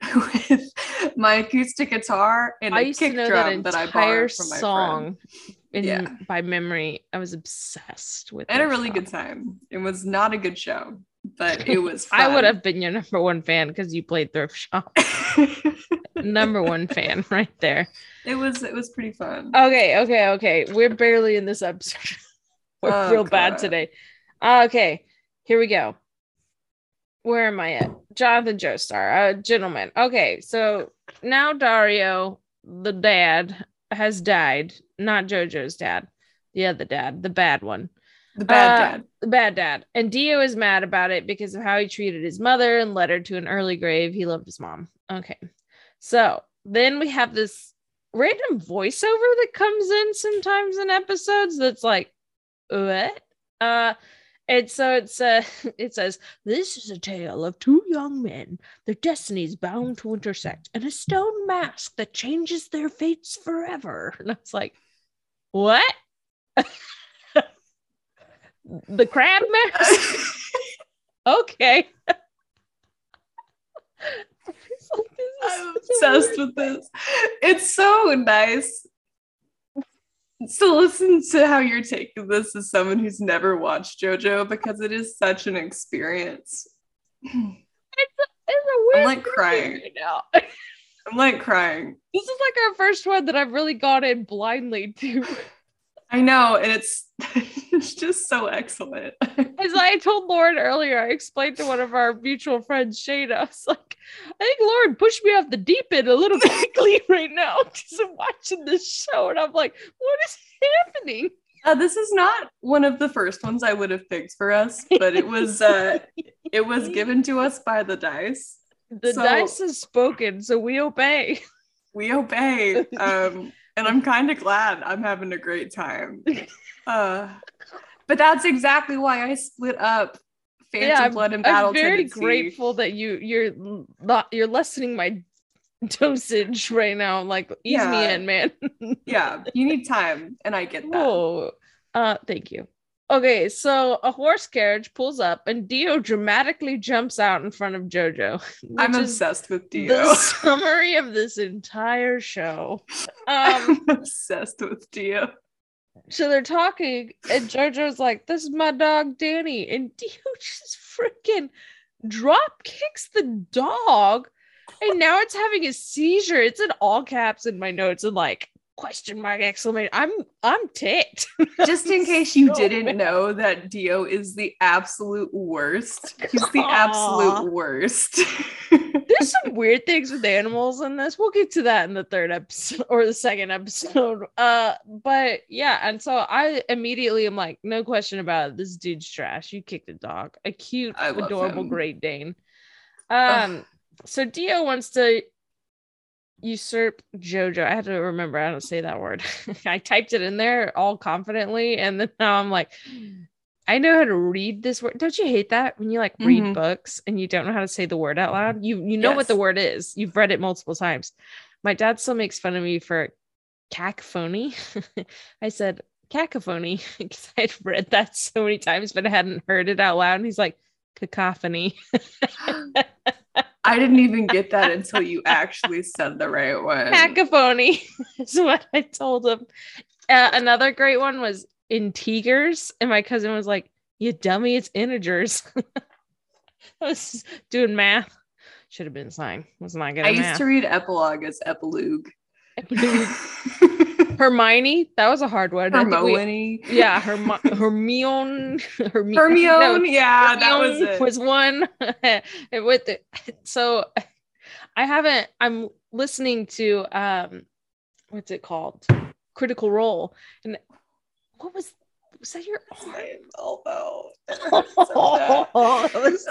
[SPEAKER 1] with my acoustic guitar and
[SPEAKER 2] I
[SPEAKER 1] a kick
[SPEAKER 2] know that
[SPEAKER 1] drum that, I
[SPEAKER 2] entire
[SPEAKER 1] borrowed from my friend.
[SPEAKER 2] song in,
[SPEAKER 1] Yeah.
[SPEAKER 2] by memory. I was obsessed with
[SPEAKER 1] I had a really
[SPEAKER 2] song.
[SPEAKER 1] good time. It was not a good show, but it was.
[SPEAKER 2] I would have been your number one fan because you played thrift shop. number one fan right there.
[SPEAKER 1] it was. It was pretty fun.
[SPEAKER 2] Okay, okay, okay. We're barely in this episode. We're
[SPEAKER 1] Oh,
[SPEAKER 2] real bad today. Okay, here we go. Where am I at? Jonathan Joestar, a gentleman. Okay, so now Dario, the dad, has died. Not JoJo's dad, the other dad, the bad one.
[SPEAKER 1] the bad
[SPEAKER 2] uh,
[SPEAKER 1] dad.
[SPEAKER 2] the bad dad. And Dio is mad about it because of how he treated his mother and led her to an early grave. He loved his mom. Okay. So then we have this random voiceover that comes in sometimes in episodes that's like, what? Uh and so it's uh it says, This is a tale of two young men, their destinies bound to intersect, and a stone mask that changes their fates forever. And I was like, What? the crab mask? okay. It's like, this is
[SPEAKER 1] I'm obsessed with this. It's so nice to listen to how you're taking this as someone who's never watched JoJo because it is such an experience.
[SPEAKER 2] It's a weird
[SPEAKER 1] like crying.
[SPEAKER 2] right now.
[SPEAKER 1] I'm like crying.
[SPEAKER 2] This is like our first one that I've really gone in blindly to.
[SPEAKER 1] I know, and it's it's just so excellent.
[SPEAKER 2] As I told Lauren earlier, I explained to one of our mutual friends, Shayna, I was like, I think Lauren pushed me off the deep end a little quickly right now because I'm watching this show and I'm like, what is happening?
[SPEAKER 1] Uh, this is not one of the first ones I would have picked for us, but it was uh, it was given to us by the dice.
[SPEAKER 2] The
[SPEAKER 1] So-
[SPEAKER 2] dice has spoken, so we obey.
[SPEAKER 1] We obey, um, and I'm kind of glad I'm having a great time. Uh, but that's exactly why I split up Phantom
[SPEAKER 2] Yeah,
[SPEAKER 1] Blood and Battle
[SPEAKER 2] I'm very grateful that you you're not you're lessening my dosage right now. Like ease me in, man.
[SPEAKER 1] Yeah, you need time, and I get that.
[SPEAKER 2] Oh, uh, thank you. Okay, so a horse carriage pulls up and Dio dramatically jumps out in front of JoJo.
[SPEAKER 1] I'm obsessed with Dio.
[SPEAKER 2] The summary of this entire show. Um,
[SPEAKER 1] I'm obsessed with Dio.
[SPEAKER 2] so they're talking, and JoJo's like, "This is my dog Danny," and Dio just freaking drop kicks the dog, and now it's having a seizure. It's in all caps in my notes and like question mark exclamation. I'm I'm ticked.
[SPEAKER 1] Just in case you
[SPEAKER 2] So
[SPEAKER 1] didn't know that Dio is the absolute worst. He's the
[SPEAKER 2] Aw.
[SPEAKER 1] absolute worst.
[SPEAKER 2] There's some weird things with animals in this. We'll get to that in the third episode or the second episode. Uh, but yeah, and so I immediately am like, no question about it. This dude's trash. You kicked a dog, a cute, adorable
[SPEAKER 1] him.
[SPEAKER 2] Great Dane. Um, so Dio wants to usurp Jojo. I had to remember how to say that word. I typed it in there all confidently, and then now I'm like, I know how to read this word. Don't you hate that when you like read
[SPEAKER 1] Mhm.
[SPEAKER 2] books and you don't know how to say the word out loud? You you know what the word is. You've read it multiple times. My dad still makes fun of me for cacophony. I said cacophony because I had read that so many times, but I hadn't heard it out loud. And he's like, cacophony.
[SPEAKER 1] I didn't even get that until you actually said the right one.
[SPEAKER 2] cacophony is what I told him. Uh, another great one was integers, and my cousin was like, "You dummy, it's integers." I was doing math. Should have been slang. Was not good
[SPEAKER 1] I used
[SPEAKER 2] math.
[SPEAKER 1] to read epilogue as epilogue.
[SPEAKER 2] Hermione, that was a hard one. Think we-
[SPEAKER 1] Hermione.
[SPEAKER 2] yeah, Herm- Hermione. Hermi-
[SPEAKER 1] Hermione.
[SPEAKER 2] no,
[SPEAKER 1] yeah, that was it.
[SPEAKER 2] was one. With the, so I haven't I'm listening to um what's it called? Critical Role. And what was was that your
[SPEAKER 1] elbow.
[SPEAKER 2] it was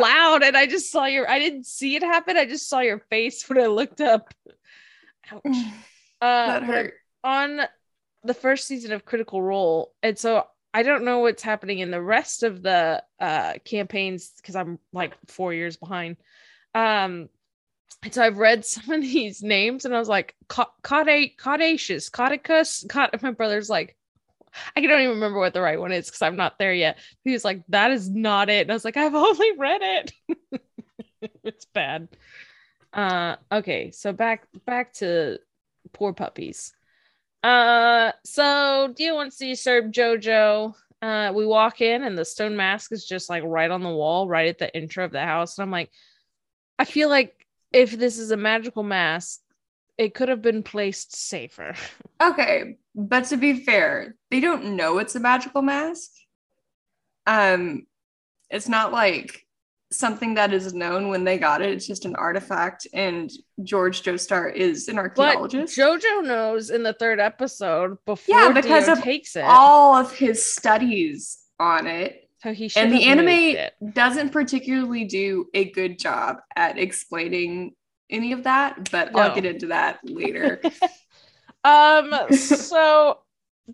[SPEAKER 2] loud and I just saw your I didn't see it happen. I just saw your face when I looked up. Ouch. Uh
[SPEAKER 1] that hurt.
[SPEAKER 2] On the first season of Critical Role. And so I don't know what's happening in the rest of the uh campaigns because I'm like four years behind. Um and so I've read some of these names and I was like, Ca- Cauda- Caudacious, Caudicus. Caud- my brother's like, I don't even remember what the right one is because I'm not there yet. He was like, that is not it. And I was like, I've only read it. it's bad. Uh okay, so back back to poor puppies. Uh so Dio wants to serve Jojo. Uh we walk in and the stone mask is just like right on the wall, right at the intro of the house. And I'm like, I feel like if this is a magical mask, it could have been placed safer.
[SPEAKER 1] Okay, but to be fair, they don't know it's a magical mask. Um, it's not like something that is known when they got it. It's just an artifact, and George Joestar is an
[SPEAKER 2] But
[SPEAKER 1] archaeologist.
[SPEAKER 2] Jojo knows in the third episode before
[SPEAKER 1] Yeah, because
[SPEAKER 2] Dio
[SPEAKER 1] of
[SPEAKER 2] takes it.
[SPEAKER 1] All of his studies on it,
[SPEAKER 2] so he
[SPEAKER 1] and the anime doesn't particularly do a good job at explaining any of that. But I'll get into that later.
[SPEAKER 2] Um, so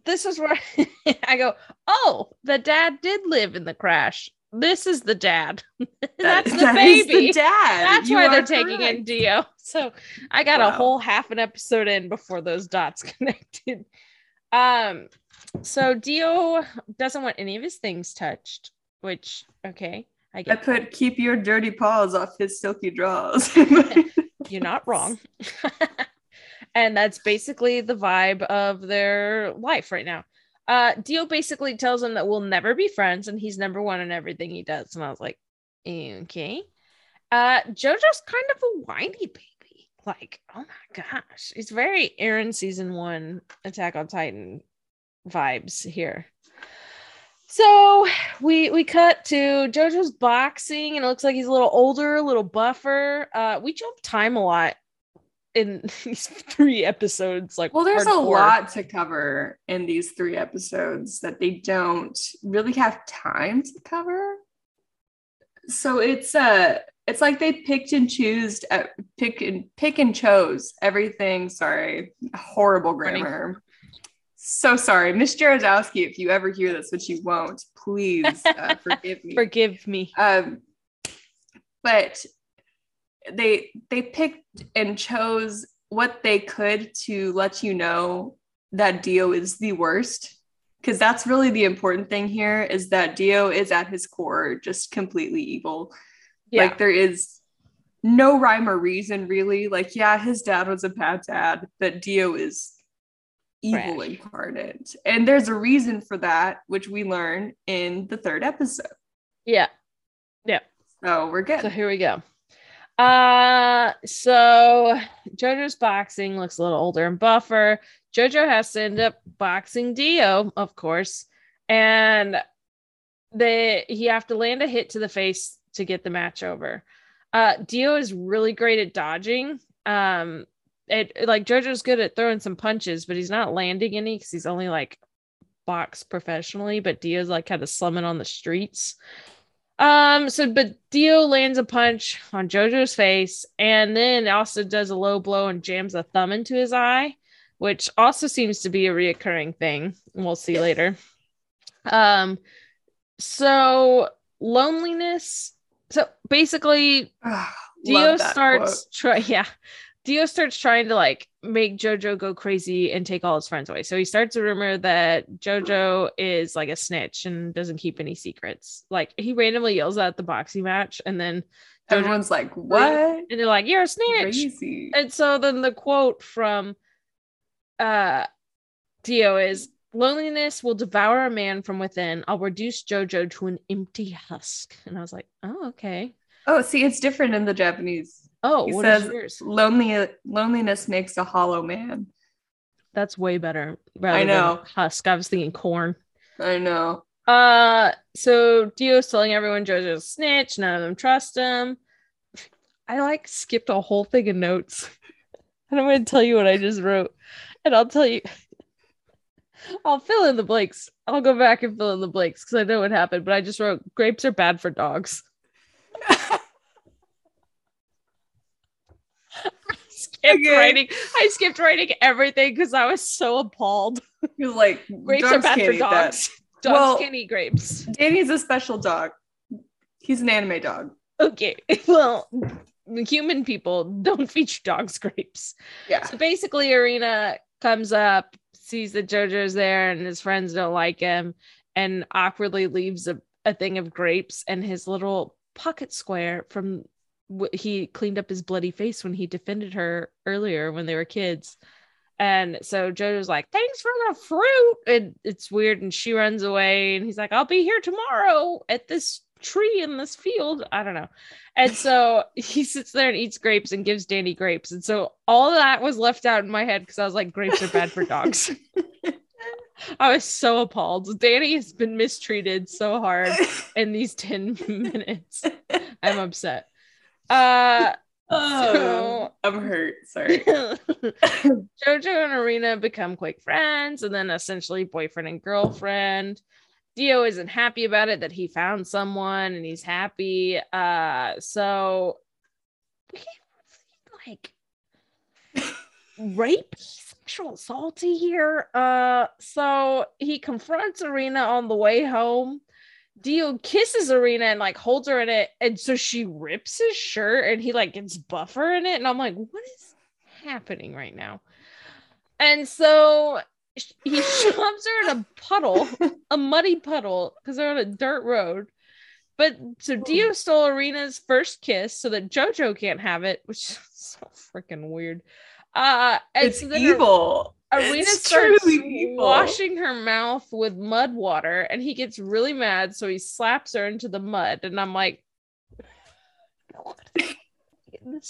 [SPEAKER 2] this is where I go, oh, the dad did live in the crash. This is the dad. That's the
[SPEAKER 1] that is
[SPEAKER 2] baby.
[SPEAKER 1] the dad.
[SPEAKER 2] That's
[SPEAKER 1] You
[SPEAKER 2] why they're taking
[SPEAKER 1] correct.
[SPEAKER 2] in Dio. So I got a whole half an episode in before those dots connected. Um, so Dio doesn't want any of his things touched, which okay, I
[SPEAKER 1] I
[SPEAKER 2] get
[SPEAKER 1] put keep your dirty paws off his silky drawers.
[SPEAKER 2] you're not wrong. and that's basically the vibe of their life right now. Uh, Dio basically tells him that we'll never be friends and he's number one in everything he does. And I was like, okay. Uh, JoJo's kind of a whiny baby. Like, oh my gosh. He's very Eren season one Attack on Titan vibes here. So we we cut to JoJo's boxing, and it looks like he's a little older, a little buffer. Uh, we jump time a lot in these three episodes. Like,
[SPEAKER 1] well, there's a lot to cover in these three episodes that they don't really have time to cover. So it's uh it's like they picked and choose uh, pick and pick and chose everything. Sorry, horrible
[SPEAKER 2] Funny.
[SPEAKER 1] grammar. So sorry, Miss Jarodowski. If you ever hear this, which you won't, please uh, forgive me.
[SPEAKER 2] Forgive me.
[SPEAKER 1] um but they they picked and chose what they could to let you know that dio is the worst because that's really the important thing here is that dio is at his core just completely evil
[SPEAKER 2] Yeah.
[SPEAKER 1] like there is no rhyme or reason really like yeah his dad was a bad dad but dio is evil
[SPEAKER 2] Trash.
[SPEAKER 1] incarnate and there's a reason for that which we learn in the third episode
[SPEAKER 2] Yeah. yeah.
[SPEAKER 1] so we're good
[SPEAKER 2] So here we go. Uh so JoJo's boxing looks a little older and buffer. JoJo has to end up boxing Dio, of course, and they he have to land a hit to the face to get the match over. Uh Dio is really great at dodging. Um it like JoJo's good at throwing some punches, but he's not landing any because he's only like boxed professionally, but Dio's like kind of slumming on the streets. Um, so but Dio lands a punch on Jojo's face and then also does a low blow and jams a thumb into his eye, which also seems to be a reoccurring thing. We'll see later. Um, so loneliness. So basically, Dio starts try yeah. Dio starts trying to like make Jojo go crazy and take all his friends away. So he starts a rumor that Jojo is like a snitch and doesn't keep any secrets. Like he randomly yells at the boxing match and then
[SPEAKER 1] Jojo, everyone's like, "What?"
[SPEAKER 2] And they're like, "You're a snitch." Crazy. And so then the quote from uh Dio is loneliness will devour a man from within. I'll reduce Jojo to an empty husk. And I was like, "Oh, okay."
[SPEAKER 1] Oh, see, it's different in the Japanese.
[SPEAKER 2] Oh, he says
[SPEAKER 1] lonely loneliness makes a hollow man.
[SPEAKER 2] That's way better. I know. Husk. I was thinking corn.
[SPEAKER 1] I know.
[SPEAKER 2] Uh, so Dio's telling everyone Jojo's a snitch. None of them trust him. I like skipped a whole thing of notes, and I'm going to tell you what I just wrote, and I'll tell you. I'll fill in the blanks. I'll go back and fill in the blanks because I know what happened. But I just wrote grapes are bad for dogs. skipped okay. writing. I skipped writing everything because I was so appalled.
[SPEAKER 1] Like
[SPEAKER 2] grapes are bad for dogs. Dogs well, can't eat grapes.
[SPEAKER 1] Danny's a special dog. He's an anime dog.
[SPEAKER 2] Okay. Well, human people don't feed dogs grapes.
[SPEAKER 1] Yeah.
[SPEAKER 2] So basically, Erina comes up, sees that JoJo's there, and his friends don't like him, and awkwardly leaves a, a thing of grapes and his little pocket square from he cleaned up his bloody face when he defended her earlier when they were kids. And so Jojo's like, thanks for the fruit. And it's weird. And she runs away. And he's like, I'll be here tomorrow at this tree in this field. I don't know. And so he sits there and eats grapes and gives Danny grapes. And so all that was left out in my head because I was like, grapes are bad for dogs. I was so appalled. Danny has been mistreated so hard in these 10 minutes. I'm upset. Uh
[SPEAKER 1] oh, so, I'm hurt. Sorry.
[SPEAKER 2] Jojo and Erina become quick friends and then essentially boyfriend and girlfriend. Dio isn't happy about it that he found someone and he's happy. Uh so like rape sexual assaulty here. Uh so he confronts Erina on the way home Dio kisses Erina and like holds her in it, and so she rips his shirt and he like gets buffer in it, and I'm like, what is happening right now? And so he shoves her in a puddle, a muddy puddle, because they're on a dirt road. But so Dio stole Erina's first kiss so that JoJo can't have it, which is so freaking weird. Uh, and
[SPEAKER 1] it's so evil.
[SPEAKER 2] Erina starts washing her mouth with mud water and he gets really mad. So he slaps her into the mud. And I'm like, mind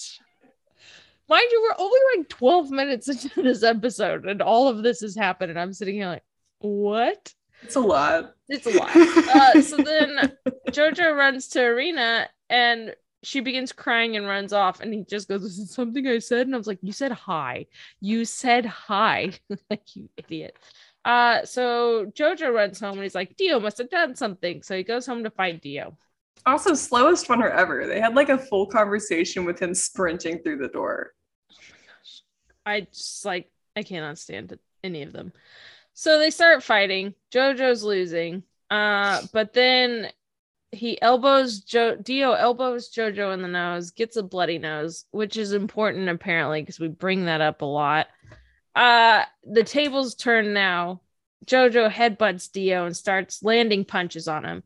[SPEAKER 2] you, we're only like 12 minutes into this episode and all of this has happened. And I'm sitting here like, what?
[SPEAKER 1] It's a lot.
[SPEAKER 2] It's a lot. uh, so then Jojo runs to Erina and she begins crying and runs off and he just goes this is something i said? And i was like you said hi. You said hi. Like you idiot. Uh so jojo runs home and he's like dio must have done something. So he goes home to find dio.
[SPEAKER 1] Also slowest runner ever. They had like a full conversation with him sprinting through the door.
[SPEAKER 2] Oh my gosh i just like i cannot stand any of them. So they start fighting. Jojo's losing. Uh but then he elbows jo- Dio elbows Jojo in the nose, gets a bloody nose, which is important apparently because we bring that up a lot. Uh the tables turn now. Jojo headbutts Dio and starts landing punches on him.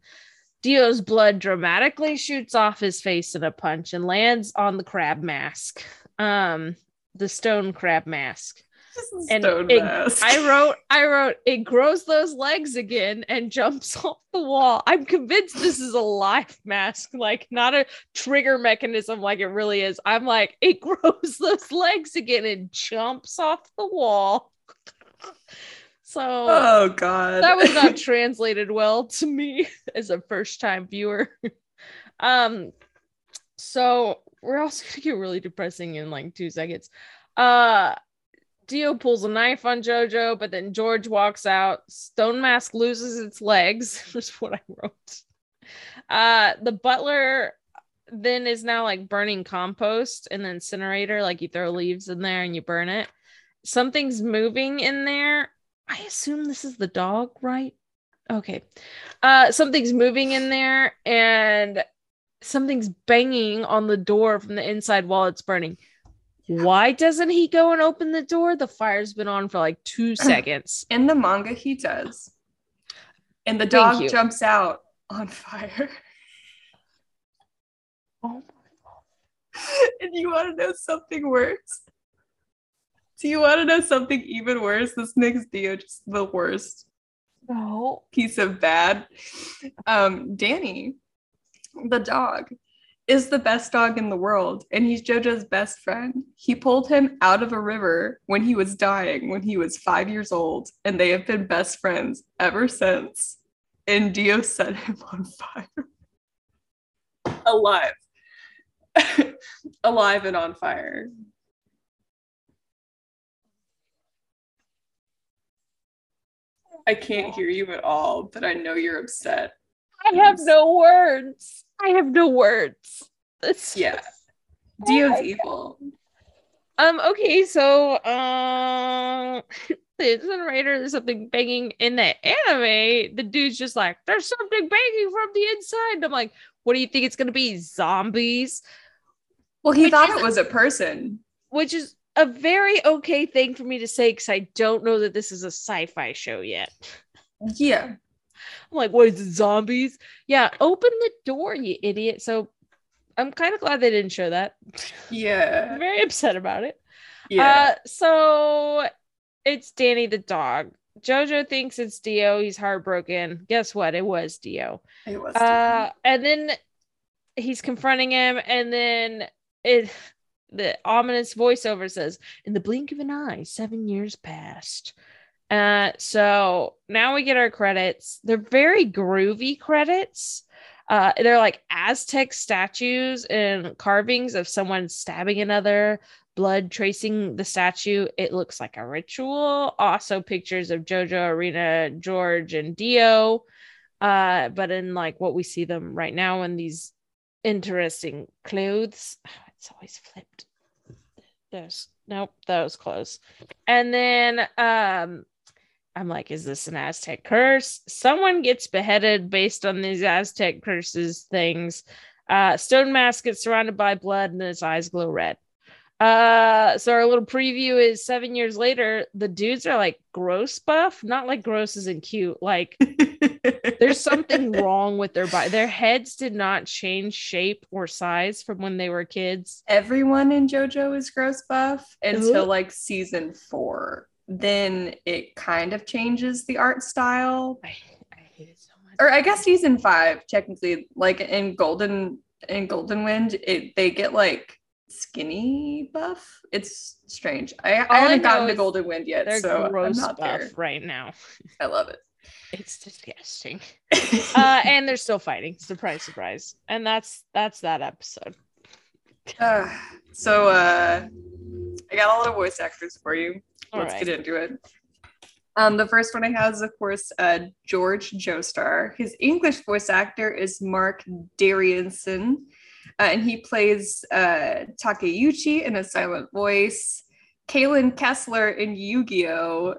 [SPEAKER 2] Dio's blood dramatically shoots off his face in a punch and lands on the crab mask. Um the stone crab mask and it, I wrote, I wrote, it grows those legs again and jumps off the wall. I'm convinced this is a life mask, like not a trigger mechanism like it really is. I'm like, it grows those legs again and jumps off the wall. so,
[SPEAKER 1] oh god,
[SPEAKER 2] that was not translated well to me as a first time viewer. um, so we're also gonna get really depressing in like two seconds. Uh Dio pulls a knife on Jojo, but then George walks out. Stone Mask loses its legs. That's what I wrote. Uh, the butler then is now like burning compost and the incinerator. Like you throw leaves in there and you burn it. Something's moving in there. I assume this is the dog, right? Okay. Uh something's moving in there and something's banging on the door from the inside while it's burning. Why doesn't he go and open the door? The fire's been on for like 2 seconds.
[SPEAKER 1] In the manga, he does. And the dog jumps out on fire.
[SPEAKER 2] Oh
[SPEAKER 1] and you want to know something worse? Do you want to know something even worse? This makes Dio just the worst
[SPEAKER 2] no.
[SPEAKER 1] piece of bad. Um, Danny, the dog, is the best dog in the world, and he's JoJo's best friend. He pulled him out of a river when he was dying, when he was five years old, and they have been best friends ever since. And Dio set him on fire. Alive. Alive and on fire. I can't hear you at all, but I know you're upset.
[SPEAKER 2] I have no words. I have no words. It's
[SPEAKER 1] Yeah.
[SPEAKER 2] Oh
[SPEAKER 1] Dio's
[SPEAKER 2] my
[SPEAKER 1] evil.
[SPEAKER 2] Um, okay, so um the incinerator, there's something banging in the anime. The dude's just like, there's something banging from the inside. And I'm like, what do you think it's gonna be? Zombies?
[SPEAKER 1] Well, he
[SPEAKER 2] Which
[SPEAKER 1] thought it was a person.
[SPEAKER 2] Which is a very okay thing for me to say because I don't know that this is a sci-fi show yet.
[SPEAKER 1] Yeah.
[SPEAKER 2] I'm like, what is it, zombies? Yeah, open the door, you idiot. So I'm kind of glad they didn't show that.
[SPEAKER 1] Yeah.
[SPEAKER 2] very upset about it.
[SPEAKER 1] Yeah.
[SPEAKER 2] Uh, so it's Danny the dog. Jojo thinks it's Dio. He's heartbroken. Guess what? It was Dio.
[SPEAKER 1] it was.
[SPEAKER 2] Uh, and then he's confronting him, and then it the ominous voiceover says, "In the blink of an eye, seven years passed." Uh, so now we get our credits. They're very groovy credits. Uh, they're like Aztec statues and carvings of someone stabbing another, blood tracing the statue. It looks like a ritual. Also, pictures of JoJo, Erina, George, and Dio. Uh, but in like what we see them right now in these interesting clothes. It's always flipped. There's nope, was close. And then um I'm like, is this an Aztec curse? Someone gets beheaded based on these Aztec curses things. Uh, Stone Mask gets surrounded by blood and his eyes glow red. Uh, so our little preview is seven years later. The dudes are like gross buff, not like gross isn't cute. Like there's something wrong with their body. Their heads did not change shape or size from when they were kids.
[SPEAKER 1] Everyone in JoJo is gross buff until
[SPEAKER 2] Ooh.
[SPEAKER 1] like season four. Then it kind of changes the art style.
[SPEAKER 2] I, I hate it so much.
[SPEAKER 1] Or I guess season five, technically, like in Golden in Golden Wind, it they get like skinny buff. It's strange. I,
[SPEAKER 2] All
[SPEAKER 1] I
[SPEAKER 2] I
[SPEAKER 1] haven't
[SPEAKER 2] know
[SPEAKER 1] gotten to Golden Wind yet, so I'm not
[SPEAKER 2] buff
[SPEAKER 1] there.
[SPEAKER 2] right now.
[SPEAKER 1] I love it.
[SPEAKER 2] It's disgusting. Uh, and they're still fighting. Surprise, surprise. And that's that's that episode.
[SPEAKER 1] Uh, so uh, I got a lot of voice actors for you.
[SPEAKER 2] All
[SPEAKER 1] Let's
[SPEAKER 2] right.
[SPEAKER 1] get into it. Um, the first one I have is, of course, uh, George Joestar. His English voice actor is Marc Diraison, uh, and he plays uh, Takeuchi in a silent voice. Kaylin Kessler in Yu-Gi-Oh!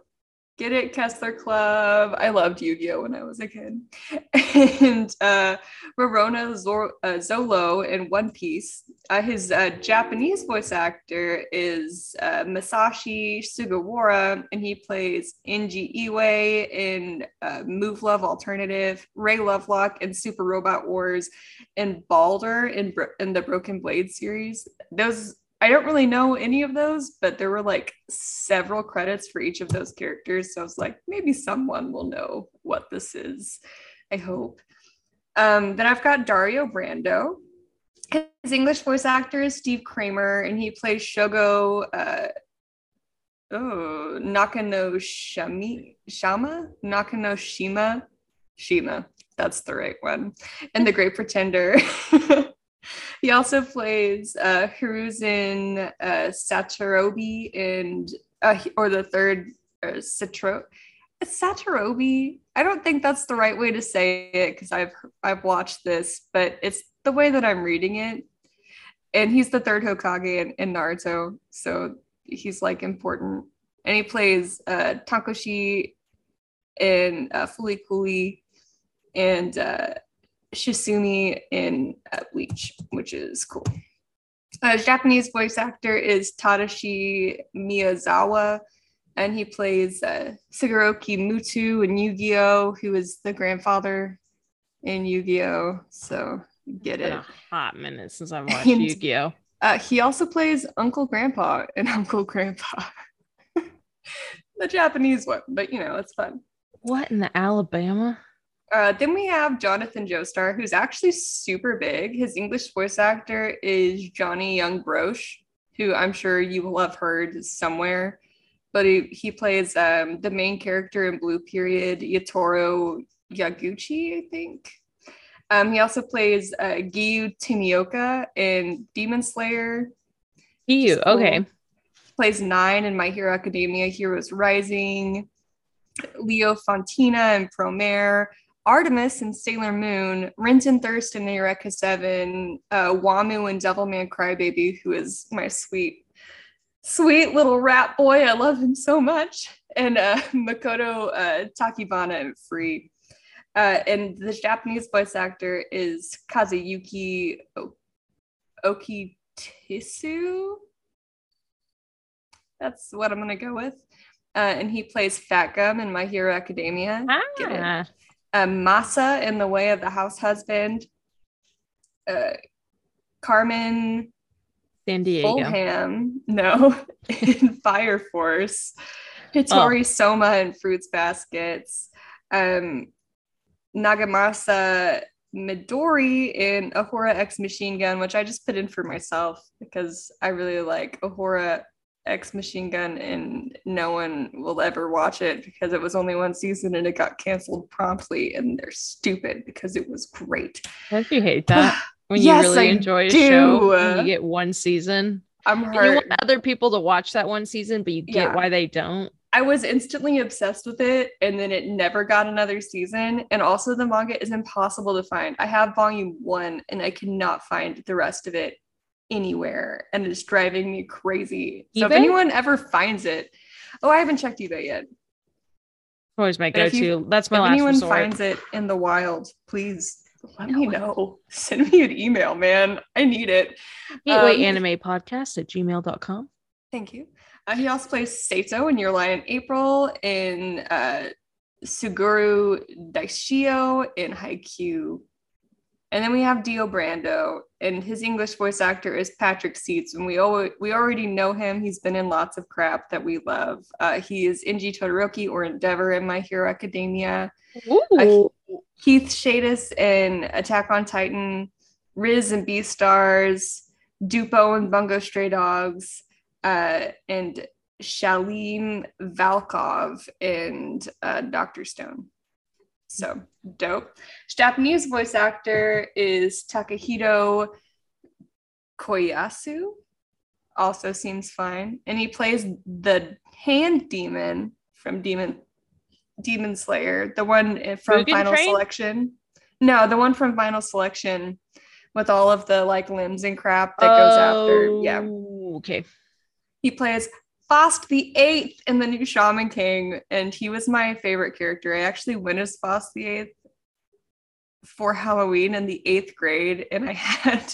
[SPEAKER 1] Get it, Kessler Club. I loved Yu-Gi-Oh! when I was a kid. and uh, Rorona Zor- uh, Zolo in One Piece. Uh, his uh, Japanese voice actor is uh, Masashi Sugawara, and he plays Inji Iway in uh, Muv-Luv Alternative, Ray Lovelock in Super Robot Wars, and Balder in, Bro- in the Broken Blade series. Those I don't really know any of those, but there were like several credits for each of those characters. So I was like, maybe someone will know what this is. I hope. Um, then I've got Dario Brando. His English voice actor is Steve Kramer, and he plays Shogo. Uh, oh, Nakano Shami Shama Nakano Shima Shima. That's the right one. And the Great Pretender. he also plays uh, Hiruzen uh, and uh, or the third uh, Satro. Satorubi. I don't think that's the right way to say it because I've I've watched this, but it's the way that I'm reading it. And he's the third Hokage in, in Naruto, so he's like important. And he plays uh, Takoshi in uh, Fooly Cooly and uh, Shizumi in uh, Bleach, which is cool. Uh, Japanese voice actor is Tadashi Miyazawa, and he plays uh, Shigeroki Muto in Yu Gi Oh!, who is the grandfather in Yu Gi Oh! So get
[SPEAKER 2] Been
[SPEAKER 1] it.
[SPEAKER 2] a hot minute since I've watched Yu Gi Oh.
[SPEAKER 1] Uh, he also plays Uncle Grandpa in Uncle Grandpa, the Japanese one, but you know, it's fun.
[SPEAKER 2] What in the Alabama?
[SPEAKER 1] Uh, then we have Jonathan Joestar, who's actually super big. His English voice actor is Johnny Yong Bosch, who I'm sure you will have heard somewhere. But he, he plays um, the main character in Blue Period, Yatoro Yaguchi, I think. Um, he also plays uh, Giyu Tomioka in Demon Slayer. Cool.
[SPEAKER 2] okay?
[SPEAKER 1] Plays Nine in My Hero Academia, Heroes Rising. Leo Fontina in Promare. Artemis and Sailor Moon, Renton Thirst in Eureka 7, uh, Wamu and Devilman Crybaby, who is my sweet, sweet little rat boy. I love him so much. And uh, Makoto uh, Tachibana in Free. Uh, and the Japanese voice actor is Kazuyuki o- Okitisu. That's what I'm going to go with. Uh, and he plays Fat Gum in My Hero Academia.
[SPEAKER 2] Ah,
[SPEAKER 1] uh, Masa in the way of the house husband, uh, Carmen
[SPEAKER 2] San Diego.
[SPEAKER 1] Fulham, no, in Fire Force, Hatori Sohma in Fruits Baskets, um, Nagamasa Midori in Aoharu X Machine Gun, which I just put in for myself because I really like Aoharu X Machine Gun, and no one will ever watch it because it was only one season and it got canceled promptly, and they're stupid because it was great.
[SPEAKER 2] Don't you hate that when
[SPEAKER 1] Yes,
[SPEAKER 2] you really
[SPEAKER 1] I
[SPEAKER 2] enjoy a
[SPEAKER 1] do.
[SPEAKER 2] show and you get one season?
[SPEAKER 1] I'm
[SPEAKER 2] And you want other people to watch that one season, but you get
[SPEAKER 1] Yeah.
[SPEAKER 2] why they don't.
[SPEAKER 1] I was instantly obsessed with it, and then it never got another season. And also, the manga is impossible to find. I have volume one, and I cannot find the rest of it anywhere, and it's driving me crazy. So, if anyone ever finds it, oh, I haven't checked eBay yet.
[SPEAKER 2] Always my
[SPEAKER 1] if
[SPEAKER 2] go-to. That's my
[SPEAKER 1] if
[SPEAKER 2] last
[SPEAKER 1] anyone
[SPEAKER 2] resort.
[SPEAKER 1] finds it in the wild, please let me know. Send me an email, man. I need it.
[SPEAKER 2] Gateway
[SPEAKER 1] Um,
[SPEAKER 2] Anime Podcast at gmail.com.
[SPEAKER 1] Thank you. Uh, he also plays Sato in Your Lie in April, in uh, Suguru Daishou in Haikyuu. And then we have Dio Brando, and his English voice actor is Patrick Seitz, and we always, we already know him. He's been in lots of crap that we love. Uh, he is Enji Todoroki or Endeavor in My Hero Academia.
[SPEAKER 2] Ooh.
[SPEAKER 1] Keith Shadis in Attack on Titan, Riz and Beastars, Dupo and Bungo Stray Dogs, uh, and Shalim Valkov and uh, Doctor Stone. So dope. Japanese voice actor is Takehito Koyasu. Also seems fine. And he plays the hand demon from Demon Demon Slayer, the one from
[SPEAKER 2] Mugen
[SPEAKER 1] Final
[SPEAKER 2] Train?
[SPEAKER 1] Selection. No, the one from Final Selection with all of the like limbs and crap that goes after. Yeah.
[SPEAKER 2] Oh, Okay.
[SPEAKER 1] He plays Faust the Eighth in the new Shaman King, and he was my favorite character. I actually went as Faust the Eighth for Halloween in the eighth grade, and I had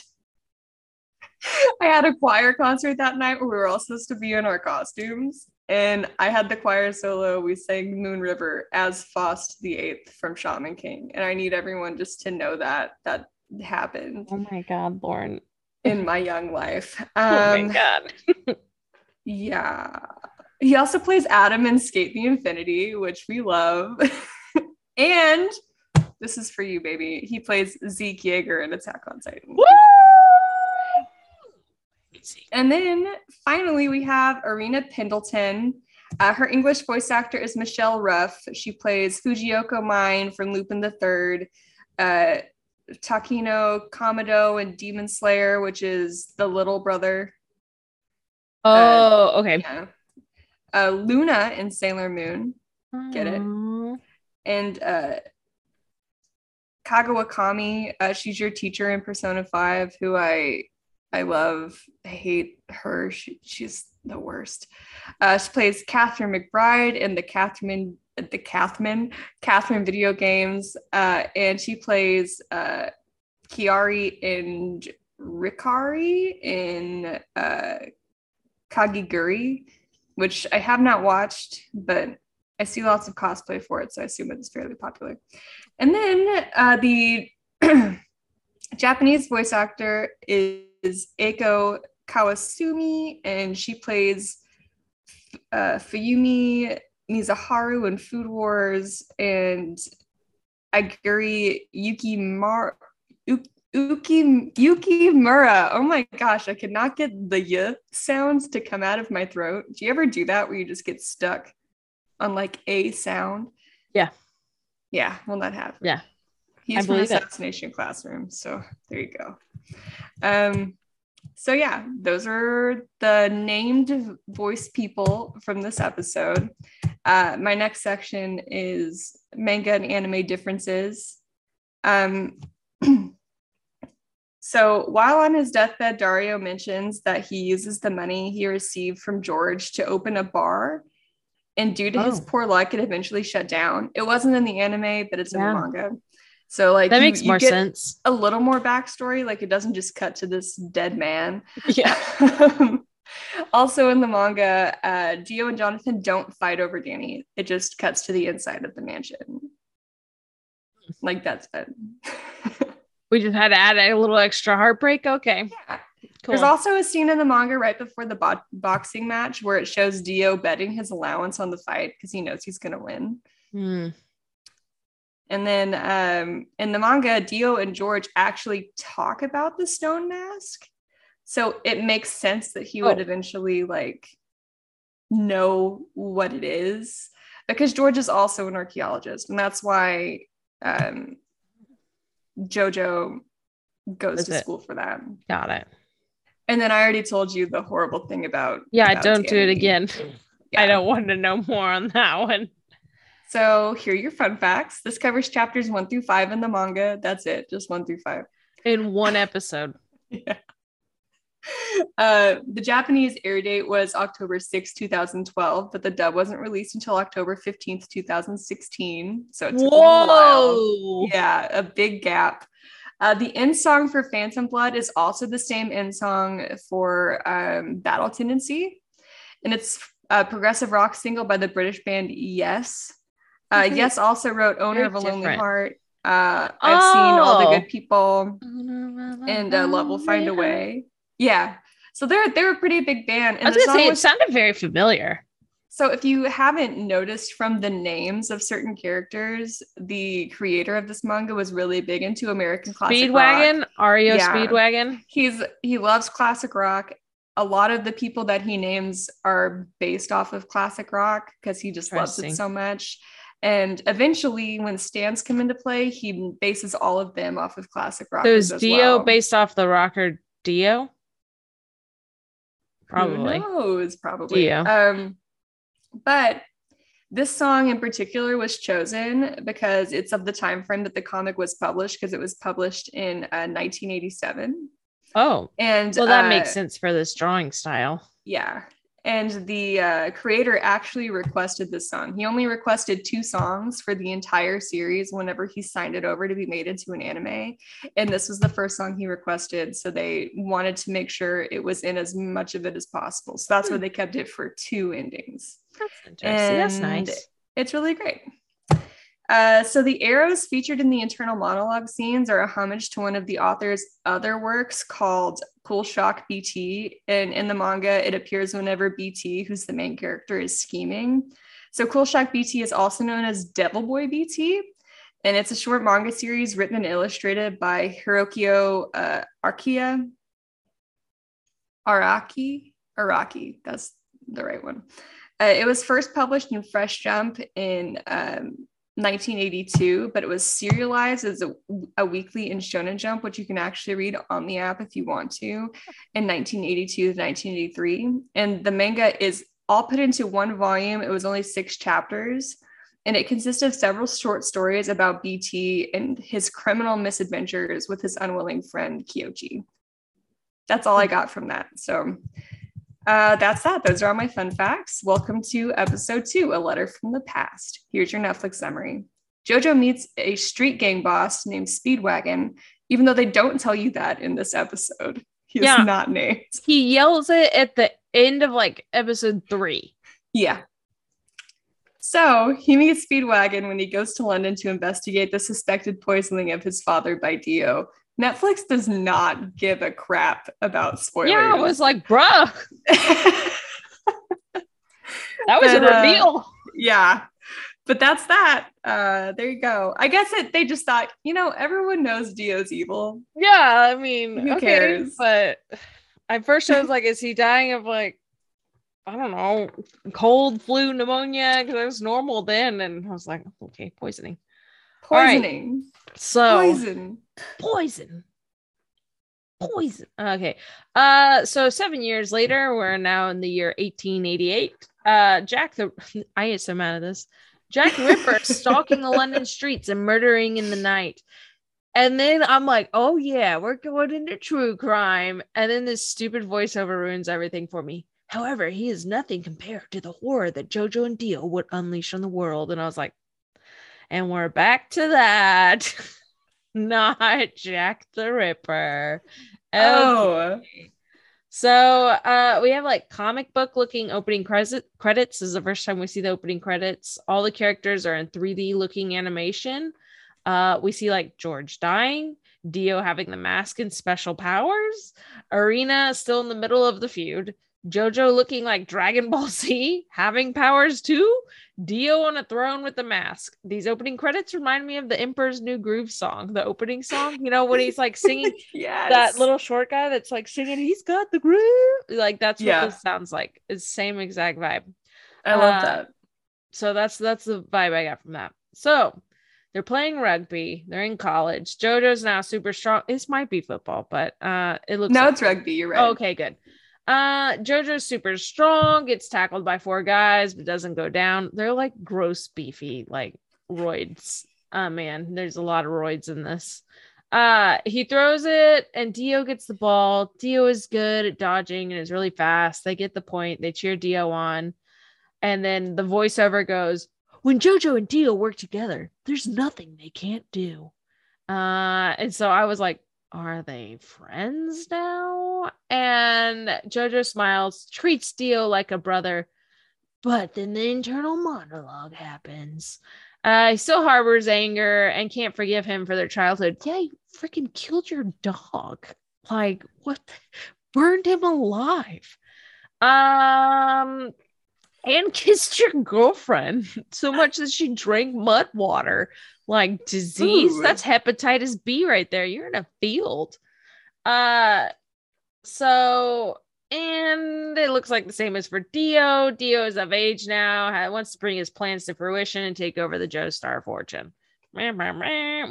[SPEAKER 1] I had a choir concert that night where we were all supposed to be in our costumes. And I had the choir solo. We sang Moon River as Faust the Eighth from Shaman King. And I need everyone just to know that that happened
[SPEAKER 2] Oh my God, Lauren.
[SPEAKER 1] in my young life.
[SPEAKER 2] oh
[SPEAKER 1] Um,
[SPEAKER 2] my God.
[SPEAKER 1] yeah. He also plays Adam in SK8 the Infinity, which we love. and this is for you, baby. He plays Zeke Yeager in Attack on Titan.
[SPEAKER 2] Woo!
[SPEAKER 1] And then finally, we have Erina Pendleton. Uh, her English voice actor is Michelle Ruff. She plays Fujiyoko Mine from Lupin the Third, uh, Takino Kamado and Demon Slayer, which is the little brother.
[SPEAKER 2] Oh, okay.
[SPEAKER 1] Yeah. Uh, Luna in Sailor Moon, Get it? And uh, Kagawa Kami. Uh, she's your teacher in Persona Five, who I I love. I hate her. She, she's the worst. Uh, she plays Catherine McBride in the Catherine the Catherine Catherine video games, uh, and she plays uh, Kiari and Rikari in uh, Kakegurui, which I have not watched, but I see lots of cosplay for it, so I assume it's fairly popular. And then uh, the Japanese voice actor is Eiko Kawasumi, and she plays uh, Fuyumi Mizuhara in Food Wars and Aguri Yukimura. Uki Yuki Mura. Oh my gosh, I could not get the y sounds to come out of my throat. Do you ever do that where you just get stuck on like a sound?
[SPEAKER 2] Yeah.
[SPEAKER 1] Yeah, will not have.
[SPEAKER 2] Yeah.
[SPEAKER 1] He's from
[SPEAKER 2] it.
[SPEAKER 1] Assassination Classroom. So there you go. Um, so yeah, those are the named voice people from this episode. Uh, my next section is manga and anime differences. Um, so while on his deathbed, Dario mentions that he uses the money he received from George to open a bar. And due to his
[SPEAKER 2] Oh.
[SPEAKER 1] poor luck, it eventually shut down. It wasn't in the anime, but it's in
[SPEAKER 2] Yeah.
[SPEAKER 1] the manga. So like
[SPEAKER 2] That
[SPEAKER 1] you-
[SPEAKER 2] makes
[SPEAKER 1] you
[SPEAKER 2] more sense.
[SPEAKER 1] A little more backstory, like it doesn't just cut to this dead man.
[SPEAKER 2] Yeah.
[SPEAKER 1] also in the manga, uh, Dio and Jonathan don't fight over Danny. It just cuts to the inside of the mansion. Like that's it.
[SPEAKER 2] We just had to add a little extra heartbreak. Okay.
[SPEAKER 1] Yeah.
[SPEAKER 2] Cool.
[SPEAKER 1] There's also a scene in the manga right before the bo- boxing match where it shows Dio betting his allowance on the fight because he knows he's going to win.
[SPEAKER 2] Hmm.
[SPEAKER 1] And then um, in the manga, Dio and George actually talk about the stone mask. So it makes sense that he would
[SPEAKER 2] Oh.
[SPEAKER 1] eventually like know what it is because George is also an archaeologist. And that's why um, Jojo goes
[SPEAKER 2] Is
[SPEAKER 1] to
[SPEAKER 2] it?
[SPEAKER 1] school for that.
[SPEAKER 2] Got it.
[SPEAKER 1] And then I already told you the horrible thing about.
[SPEAKER 2] Yeah,
[SPEAKER 1] about
[SPEAKER 2] don't do it again.
[SPEAKER 1] Yeah.
[SPEAKER 2] I don't want to know more on that one.
[SPEAKER 1] So here are your fun facts. This covers chapters one through five in the manga. That's it, just one through five.
[SPEAKER 2] In one episode.
[SPEAKER 1] Yeah. Uh, the Japanese air date was October 6, 2012, but the dub wasn't released until October 15th, 2016. So it's took a.
[SPEAKER 2] Whoa.
[SPEAKER 1] Yeah, a big gap. Uh, the end song for Phantom Blood is also the same end song for um, Battle Tendency. And it's a progressive rock single by the British band Yes. Uh,
[SPEAKER 2] Okay.
[SPEAKER 1] yes also wrote Owner
[SPEAKER 2] Very
[SPEAKER 1] of a Lonely. Heart. Uh, I've seen All the
[SPEAKER 2] Oh.
[SPEAKER 1] Good People and uh, Love Will Find a Way. Yeah. So they're they're a pretty big band.
[SPEAKER 2] And I was gonna say
[SPEAKER 1] song
[SPEAKER 2] it sounded very familiar.
[SPEAKER 1] so if you haven't noticed from the names of certain characters, the creator of this manga was really big into American classic rock.
[SPEAKER 2] Speedwagon, REO
[SPEAKER 1] Yeah.
[SPEAKER 2] Speedwagon.
[SPEAKER 1] He's he loves classic rock. A lot of the people that he names are based off of classic rock because he just loves it so much. And eventually, when stands come into play, he bases all of them off of classic rock.
[SPEAKER 2] So is Dio
[SPEAKER 1] well.
[SPEAKER 2] based off the rocker Dio?
[SPEAKER 1] Who
[SPEAKER 2] Probably.
[SPEAKER 1] knows? Probably.
[SPEAKER 2] Yeah.
[SPEAKER 1] Um, but this song in particular was chosen because it's of the time frame that the comic was published because it was published in uh, 1987.
[SPEAKER 2] Oh,
[SPEAKER 1] And
[SPEAKER 2] well, that
[SPEAKER 1] uh,
[SPEAKER 2] makes sense for this drawing style.
[SPEAKER 1] Yeah. And the uh, creator actually requested this song. He only requested two songs for the entire series whenever he signed it over to be made into an anime. And this was the first song he requested. So they wanted to make sure it was in as much of it as possible. So that's why
[SPEAKER 2] Hmm.
[SPEAKER 1] they kept it for two endings.
[SPEAKER 2] That's interesting. That's nice.
[SPEAKER 1] It's really great. Uh, so the arrows featured in the internal monologue scenes are a homage to one of the author's other works called Cool Shock BT. And in the manga, it appears whenever BT, who's the main character, is scheming. So Cool Shock BT is also known as Devil Boy BT. And it's a short manga series written and illustrated by Hirohiko uh, Arkia. Araki? Araki. That's the right one. Uh, it was first published in Fresh Jump in um, 1982, but it was serialized as a, a weekly in Shonen Jump, which you can actually read on the app if you want to, in 1982 to 1983. And the manga is all put into one volume. It was only six chapters, and it consists of several short stories about BT and his criminal misadventures with his unwilling friend Kyoji. That's all I hmm. got from that. So Uh, that's that. Those are all my fun facts. Welcome to episode two, A Letter from the Past. Here's your Netflix summary. Jojo meets a street gang boss named Speedwagon, even though they don't tell you that in this episode. He
[SPEAKER 2] Yeah.
[SPEAKER 1] not named.
[SPEAKER 2] He yells it at the end of like episode three.
[SPEAKER 1] Yeah. So he meets Speedwagon when he goes to London to investigate the suspected poisoning of his father by Dio. Netflix does not give a crap about spoilers.
[SPEAKER 2] Yeah, I was like, bruh, that was
[SPEAKER 1] But,
[SPEAKER 2] a
[SPEAKER 1] uh,
[SPEAKER 2] reveal.
[SPEAKER 1] yeah. But that's that. Uh, there you go. I guess it, they just thought, you know, everyone knows Dio's evil.
[SPEAKER 2] yeah, I mean,
[SPEAKER 1] who
[SPEAKER 2] okay,
[SPEAKER 1] cares?
[SPEAKER 2] But at first I was like, is he dying of like, I don't know, cold, flu, pneumonia? Because it was normal then. And I was like, okay, poisoning. All right.
[SPEAKER 1] Poisoning.
[SPEAKER 2] So
[SPEAKER 1] Poison.
[SPEAKER 2] Poison. Poison. Okay. Uh so seven years later we're now in the year 1888 uh jack the i get so mad at this. Jack ripper stalking the london streets and murdering in the night. And then i'm like oh yeah we're going into true crime. And then this stupid voiceover ruins everything for me. However he is nothing compared to the horror that jojo and dio would unleash on the world. And i was like and we're back to that not Jack the Ripper.
[SPEAKER 1] Oh.
[SPEAKER 2] So uh we have like comic book looking opening credit credits. This is the first time we see the opening credits. All the characters are in 3D looking animation. Uh we see like George dying, Dio having the mask and special powers, Erina still in the middle of the feud, Jojo looking like Dragon Ball Z, having powers too, Dio on a throne with the mask. These opening credits remind me of the Emperor's New Groove song, the opening song. You know, when he's like singing
[SPEAKER 1] Yes.
[SPEAKER 2] that little short guy that's like singing, he's got the groove. Like that's what
[SPEAKER 1] Yeah.
[SPEAKER 2] this sounds like. It's same exact vibe.
[SPEAKER 1] I love
[SPEAKER 2] uh,
[SPEAKER 1] that.
[SPEAKER 2] So that's that's the vibe I got from that. So they're playing rugby. They're in college. JoJo's now super strong. This might be football, but uh it looks
[SPEAKER 1] No,
[SPEAKER 2] like
[SPEAKER 1] it's rugby. You're right.
[SPEAKER 2] Oh, okay, good. Uh, JoJo's super strong, gets tackled by four guys, but doesn't go down. They're like gross, beefy, like roids. Uh, man, there's a lot of roids in this. Uh, he throws it, and Dio gets the ball. Dio is good at dodging and is really fast. They get the point. They cheer Dio on, and then the voiceover goes, "When JoJo and Dio work together, there's nothing they can't do." Uh, and so I was like, are they friends now? And Jojo smiles, treats Dio like a brother, but then the internal monologue happens. Uh, he still harbors anger and can't forgive him for their childhood. Yeah, you freaking killed your dog. Like, what? Burned him alive. Um, and kissed your girlfriend so much that she drank mud water like disease
[SPEAKER 1] Ooh.
[SPEAKER 2] that's hepatitis b right there. You're in a field. Uh so and it looks like the same as for dio. Dio is of age now wants to bring his plans to fruition and take over the Joestar fortune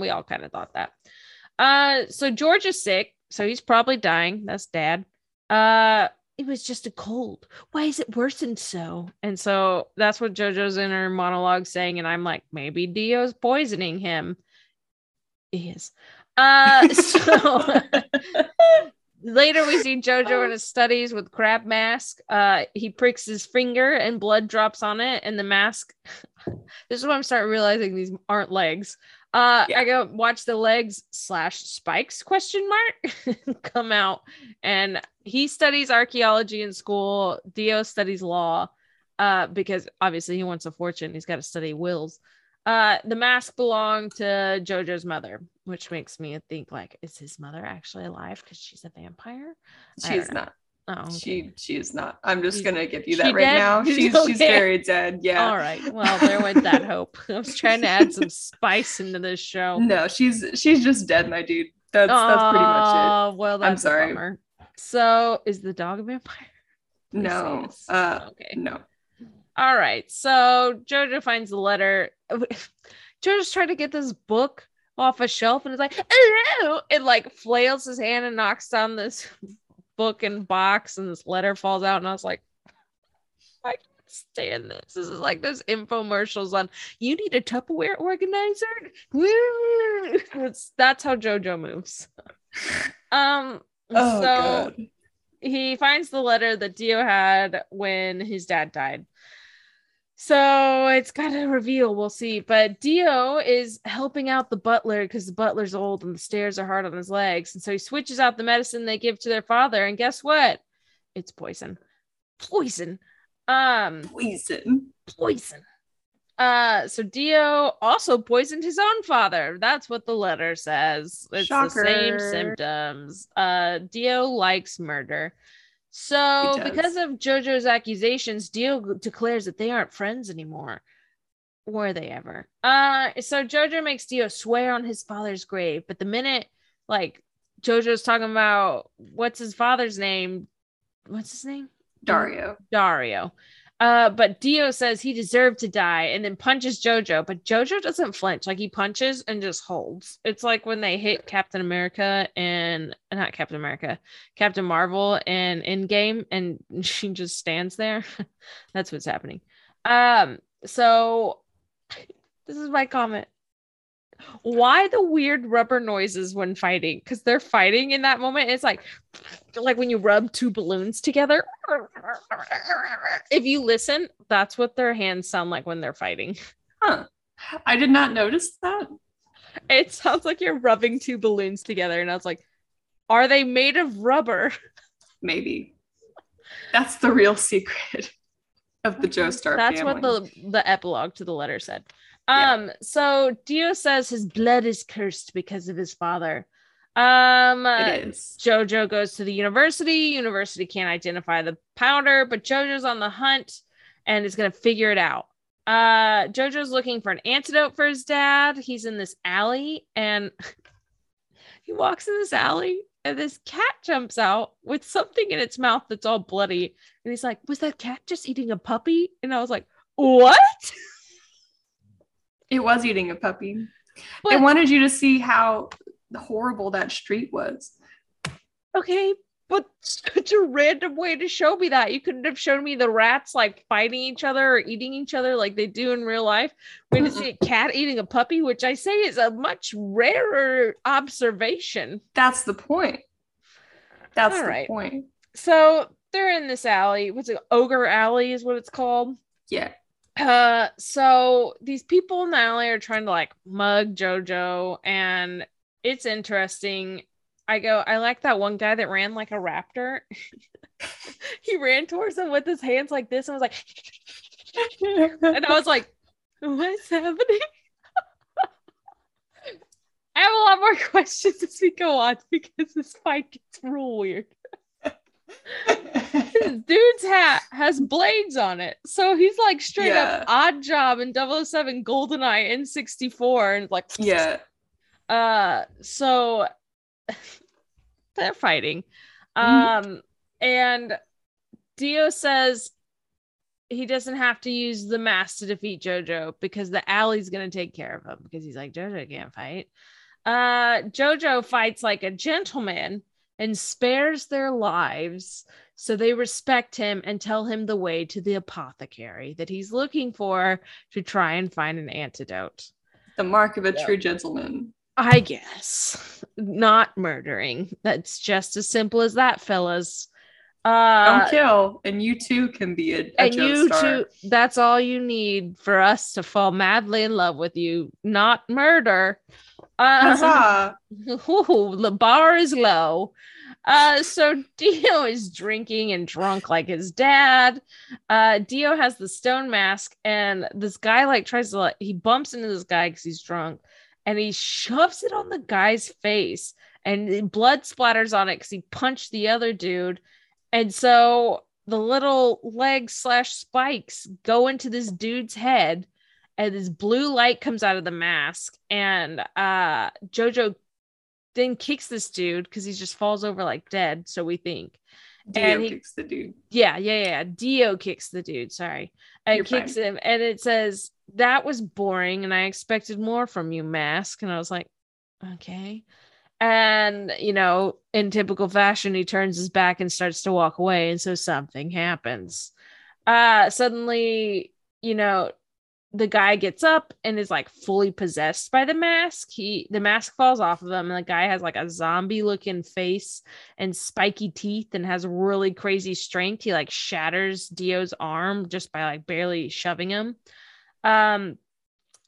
[SPEAKER 2] we all kind of thought that. Uh so george is sick so he's probably dying. That's dad. Uh it was just a cold. Why is it worsened so? And so that's what JoJo's inner monologue saying. And I'm like, maybe Dio's poisoning him. He is. Uh, so later we see JoJo in his studies with crab mask. Uh, he pricks his finger and blood drops on it, and the mask. this is when I'm starting realizing these aren't legs. Uh,
[SPEAKER 1] Yeah.
[SPEAKER 2] I go watch the legs slash spikes question mark come out, and he studies archaeology in school. Dio studies law, uh, because obviously he wants a fortune. He's got to study wills. Uh, the mask belonged to JoJo's mother, which makes me think like, is his mother actually alive because she's a vampire?
[SPEAKER 1] She's not.
[SPEAKER 2] Oh, okay.
[SPEAKER 1] She she's not. I'm just
[SPEAKER 2] She's-
[SPEAKER 1] gonna give you that right
[SPEAKER 2] dead?
[SPEAKER 1] now. She's she's very dead. Yeah.
[SPEAKER 2] All right. Well, there went that hope. I was trying to add some spice into this show.
[SPEAKER 1] No, she's she's just dead, my dude. That's that's pretty much it.
[SPEAKER 2] Oh, well, that's
[SPEAKER 1] I'm sorry.
[SPEAKER 2] bummer. So, is the dog a vampire?
[SPEAKER 1] it.
[SPEAKER 2] Let me say
[SPEAKER 1] No. Uh
[SPEAKER 2] okay.
[SPEAKER 1] no.
[SPEAKER 2] All right. So Jojo finds the letter. Jojo's trying to get this book off a shelf and it's like, it like flails his hand and knocks down this book and box and this letter falls out. And I was like, I can't stand this. This is like those infomercials on you need a Tupperware organizer. It's, that's how Jojo moves. Um
[SPEAKER 1] Oh
[SPEAKER 2] so
[SPEAKER 1] god.
[SPEAKER 2] he finds the letter that Dio had when his dad died. So it's got a reveal. We'll see. But Dio is helping out the butler because the butler's old and the stairs are hard on his legs. And so he switches out the medicine they give to their father. And guess what? It's poison. Poison. Um
[SPEAKER 1] Poison.
[SPEAKER 2] poison. Uh so Dio also poisoned his own father. That's what the letter says. It's the same symptoms. Uh Dio likes murder. So because of Jojo's accusations, Dio declares that they aren't friends anymore. Were they ever? Uh so Jojo makes Dio swear on his father's grave, but the minute like Jojo's talking about what's his father's name? What's his name?
[SPEAKER 1] Dario.
[SPEAKER 2] Dario. Uh, but Dio says he deserved to die and then punches Jojo, but Jojo doesn't flinch. Like he punches and just holds. It's like when they hit Captain America and not Captain America, Captain Marvel and Endgame, and she just stands there. That's what's happening. Um, so this is my comment. Why the weird rubber noises when fighting? Because they're fighting in that moment. It's like like when you rub two balloons together. If you listen, that's what their hands sound like when they're fighting.
[SPEAKER 1] Huh. I did not notice that.
[SPEAKER 2] It sounds like you're rubbing two balloons together. And I was like, are they made of rubber?
[SPEAKER 1] Maybe. That's the real secret of the Joestar
[SPEAKER 2] That's
[SPEAKER 1] family.
[SPEAKER 2] what the the epilogue to the letter said.
[SPEAKER 1] Yeah.
[SPEAKER 2] Um, so Dio says his blood is cursed because of his father. Um,
[SPEAKER 1] it is.
[SPEAKER 2] Jojo goes to the university. University can't identify the powder, but Jojo's on the hunt and is going to figure it out. Uh, Jojo's looking for an antidote for his dad. He's in this alley and he walks in this alley and this cat jumps out with something in its mouth that's all bloody. And he's like, Was that cat just eating a puppy? And I was like, What?
[SPEAKER 1] It was eating a puppy.
[SPEAKER 2] But-
[SPEAKER 1] I wanted you to see how horrible that street was.
[SPEAKER 2] Okay, but such a random way to show me that. You couldn't have shown me the rats like fighting each other or eating each other like they do in real life. We had to see a cat eating a puppy, which I say is a much rarer observation.
[SPEAKER 1] That's the point. That's
[SPEAKER 2] All
[SPEAKER 1] the
[SPEAKER 2] right.
[SPEAKER 1] point.
[SPEAKER 2] So they're in this alley. What's it? Ogre Alley is what it's called.
[SPEAKER 1] Yeah.
[SPEAKER 2] Uh, so these people in the alley are trying to like mug JoJo, and it's interesting. I go, I like that one guy that ran like a raptor. he ran towards them with his hands like this and was like, and I was like, what's happening? I have a lot more questions as we go on because this fight gets real weird. This dude's hat has blades on it. So he's like straight
[SPEAKER 1] Yeah.
[SPEAKER 2] up odd job in 007 Goldeneye in 64 and like
[SPEAKER 1] yeah.
[SPEAKER 2] uh so they're fighting.
[SPEAKER 1] Mhm.
[SPEAKER 2] Um and Dio says he doesn't have to use the mask to defeat Jojo because the alley's gonna take care of him because he's like Jojo can't fight. Uh Jojo fights like a gentleman and spares their lives. So they respect him and tell him the way to the apothecary that he's looking for to try and find an antidote.
[SPEAKER 1] The mark of a
[SPEAKER 2] Yeah.
[SPEAKER 1] true gentleman.
[SPEAKER 2] I guess not murdering. That's just as simple as that, fellas. Uh,
[SPEAKER 1] Don't kill, and you too can be a, a
[SPEAKER 2] and you
[SPEAKER 1] Joestar.
[SPEAKER 2] too. That's all you need for us to fall madly in love with you, not murder. Uh,
[SPEAKER 1] Huzzah.
[SPEAKER 2] Ooh, the bar is low. Uh, so Dio is drinking and drunk like his dad. Uh, Dio has the stone mask, and this guy like tries to like he bumps into this guy because he's drunk, and he shoves it on the guy's face, and blood splatters on it because he punched the other dude, and so the little leg slash spikes go into this dude's head and this blue light comes out of the mask and uh jojo then kicks this dude because he just falls over like dead so we think.
[SPEAKER 1] Dio
[SPEAKER 2] and he-
[SPEAKER 1] kicks the dude.
[SPEAKER 2] yeah yeah yeah dio kicks the dude sorry. And
[SPEAKER 1] You're
[SPEAKER 2] kicks
[SPEAKER 1] fine.
[SPEAKER 2] him and it says that was boring and i expected more from you mask. And i was like okay. And you know in typical fashion he turns his back and starts to walk away and so something happens. Uh suddenly you know the guy gets up and is like fully possessed by the mask. He the mask falls off of him, and the guy has like a zombie looking face and spiky teeth and has really crazy strength. He like shatters Dio's arm just by like barely shoving him. Um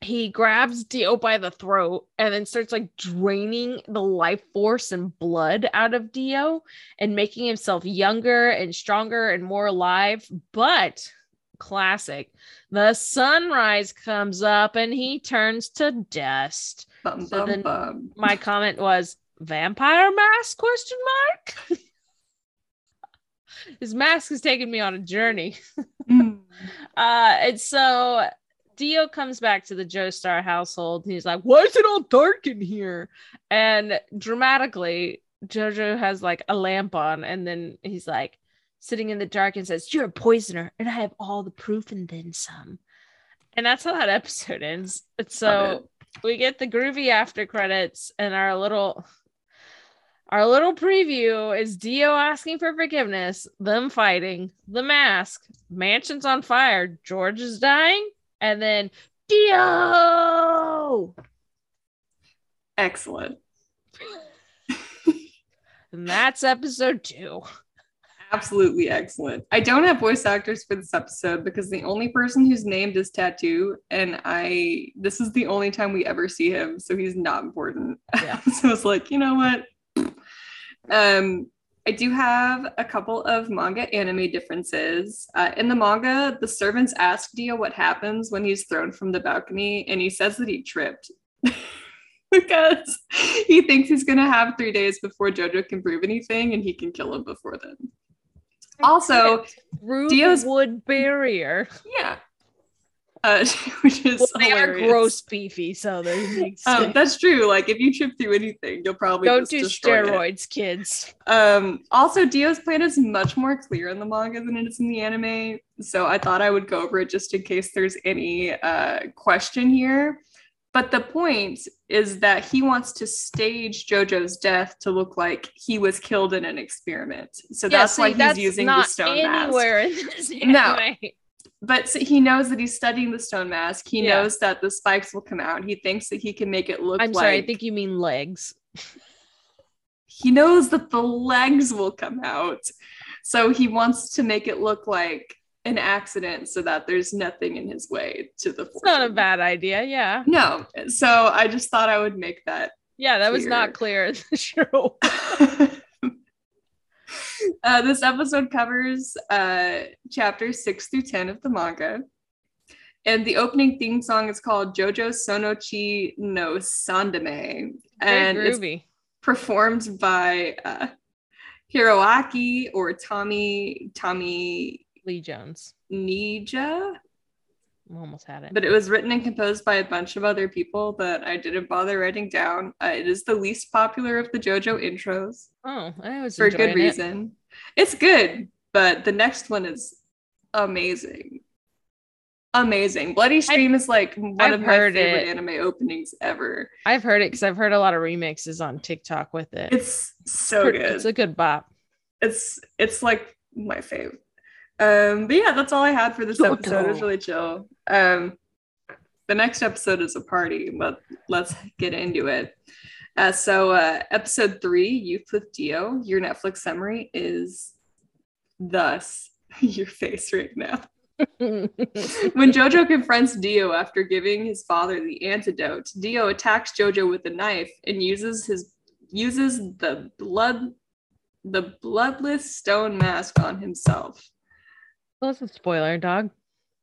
[SPEAKER 2] he grabs Dio by the throat and then starts like draining the life force and blood out of Dio and making himself younger and stronger and more alive. But classic, the sunrise comes up and he turns to dust.
[SPEAKER 1] Bum,
[SPEAKER 2] So
[SPEAKER 1] bum,
[SPEAKER 2] then-
[SPEAKER 1] bum.
[SPEAKER 2] My comment was vampire mask question mark. His mask has taken me on a journey.
[SPEAKER 1] Mm.
[SPEAKER 2] Uh, and so Dio comes back to the Joestar household and he's like, Why is it all dark in here? And dramatically, Jojo has like a lamp on, and then he's like sitting in the dark and says, You're a poisoner, and I have all the proof and then some. And that's how that episode ends. And so we get the groovy after credits and our little our little preview is Dio asking for forgiveness, them fighting, the mask, mansion's on fire, George is dying, and then Dio.
[SPEAKER 1] Excellent.
[SPEAKER 2] And that's episode two.
[SPEAKER 1] Absolutely excellent. I don't have voice actors for this episode because the only person who's named is Tattoo, and I this is the only time we ever see him, so he's not important.
[SPEAKER 2] Yeah.
[SPEAKER 1] so it's like, you know what? Um, I do have a couple of manga anime differences. Uh, in the manga, the servants ask Dio what happens when he's thrown from the balcony, and he says that he tripped. because he thinks he's gonna have three days before Jojo can prove anything and he can kill him before then. Also,
[SPEAKER 2] through
[SPEAKER 1] Dio's-
[SPEAKER 2] wood barrier.
[SPEAKER 1] yeah. Uh, which is
[SPEAKER 2] Well, they are gross beefy, so
[SPEAKER 1] Um, that's true. Like if you trip through anything, you'll probably
[SPEAKER 2] Don't
[SPEAKER 1] just
[SPEAKER 2] do
[SPEAKER 1] destroy it.
[SPEAKER 2] steroids, kids.
[SPEAKER 1] Um, also, Dio's plan is much more clear in the manga than it is in the anime. So I thought I would go over it just in case there's any uh, question here. But the point is that he wants to stage JoJo's death to look like he was killed in an experiment. So that's
[SPEAKER 2] see,
[SPEAKER 1] why he's
[SPEAKER 2] that's
[SPEAKER 1] using the stone mask.
[SPEAKER 2] anywhere in
[SPEAKER 1] No. But so he knows that he's studying the stone mask. He
[SPEAKER 2] Yeah.
[SPEAKER 1] knows that the spikes will come out. He thinks that he can make it look
[SPEAKER 2] I'm
[SPEAKER 1] like
[SPEAKER 2] sorry, I think you mean legs.
[SPEAKER 1] he knows that the legs will come out. So he wants to make it look like an accident so that there's nothing in his way to the
[SPEAKER 2] It's not a bad idea. Yeah.
[SPEAKER 1] No. So I just thought I would make that.
[SPEAKER 2] Yeah, that was not clear in the show.
[SPEAKER 1] uh, this episode covers uh, chapters 6 through 10 of the manga. And the opening theme song is called Jojo Sonochi no Sandame. And it's performed by uh, Hiroaki or Tommy Tommy
[SPEAKER 2] Lee Jones.
[SPEAKER 1] Nija,
[SPEAKER 2] Almost had it.
[SPEAKER 1] but it was written and composed by a bunch of other people that I didn't bother writing down. Uh, it is the least popular of the JoJo intros
[SPEAKER 2] oh, I was
[SPEAKER 1] for a
[SPEAKER 2] good it.
[SPEAKER 1] reason. It's good, but the next one is amazing. Amazing. Bloody Stream is like one
[SPEAKER 2] I've
[SPEAKER 1] of my favorite
[SPEAKER 2] it.
[SPEAKER 1] anime openings ever.
[SPEAKER 2] I've heard it because I've heard a lot of remixes on TikTok with it.
[SPEAKER 1] It's so
[SPEAKER 2] Pretty-
[SPEAKER 1] good.
[SPEAKER 2] It's a good bop.
[SPEAKER 1] it's it's like my fave. Um, but yeah, that's all I had for this episode. It was really chill. Um, the next episode is a party, but let's get into it. Uh, so uh, episode three, Youth with Dio. Your Netflix summary is thus your face right now. When Jojo confronts Dio after giving his father the antidote, Dio attacks Jojo with a knife and uses his uses the blood the bloodless stone mask on himself.
[SPEAKER 2] That's a spoiler, dog.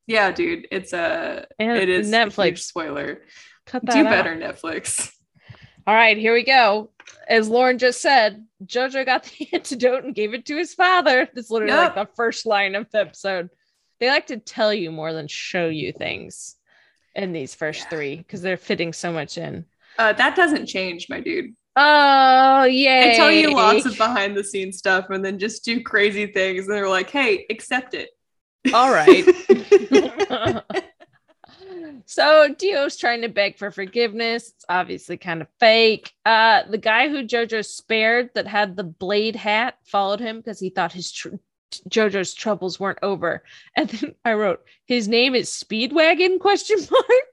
[SPEAKER 1] Yeah, dude, it's a
[SPEAKER 2] And
[SPEAKER 1] it is
[SPEAKER 2] Netflix.
[SPEAKER 1] spoiler.
[SPEAKER 2] Cut that
[SPEAKER 1] Do
[SPEAKER 2] out.
[SPEAKER 1] better, Netflix.
[SPEAKER 2] All right, here we go. As Lauren just said, Jojo got the antidote and gave it to his father. That's literally
[SPEAKER 1] Yep.
[SPEAKER 2] like the first line of the episode. They like to tell you more than show you things in these first
[SPEAKER 1] Yeah.
[SPEAKER 2] three because they're fitting so much in.
[SPEAKER 1] Uh, that doesn't change, my dude.
[SPEAKER 2] Oh, yeah.
[SPEAKER 1] They tell you lots of behind the scenes stuff and then just do crazy things. And they're like, hey, accept it.
[SPEAKER 2] All right. so Dio's trying to beg for forgiveness. It's obviously kind of fake. Uh, the guy who Jojo spared that had the blade hat followed him because he thought his tr- JoJo's troubles weren't over. And then I wrote, his name is Speedwagon question mark.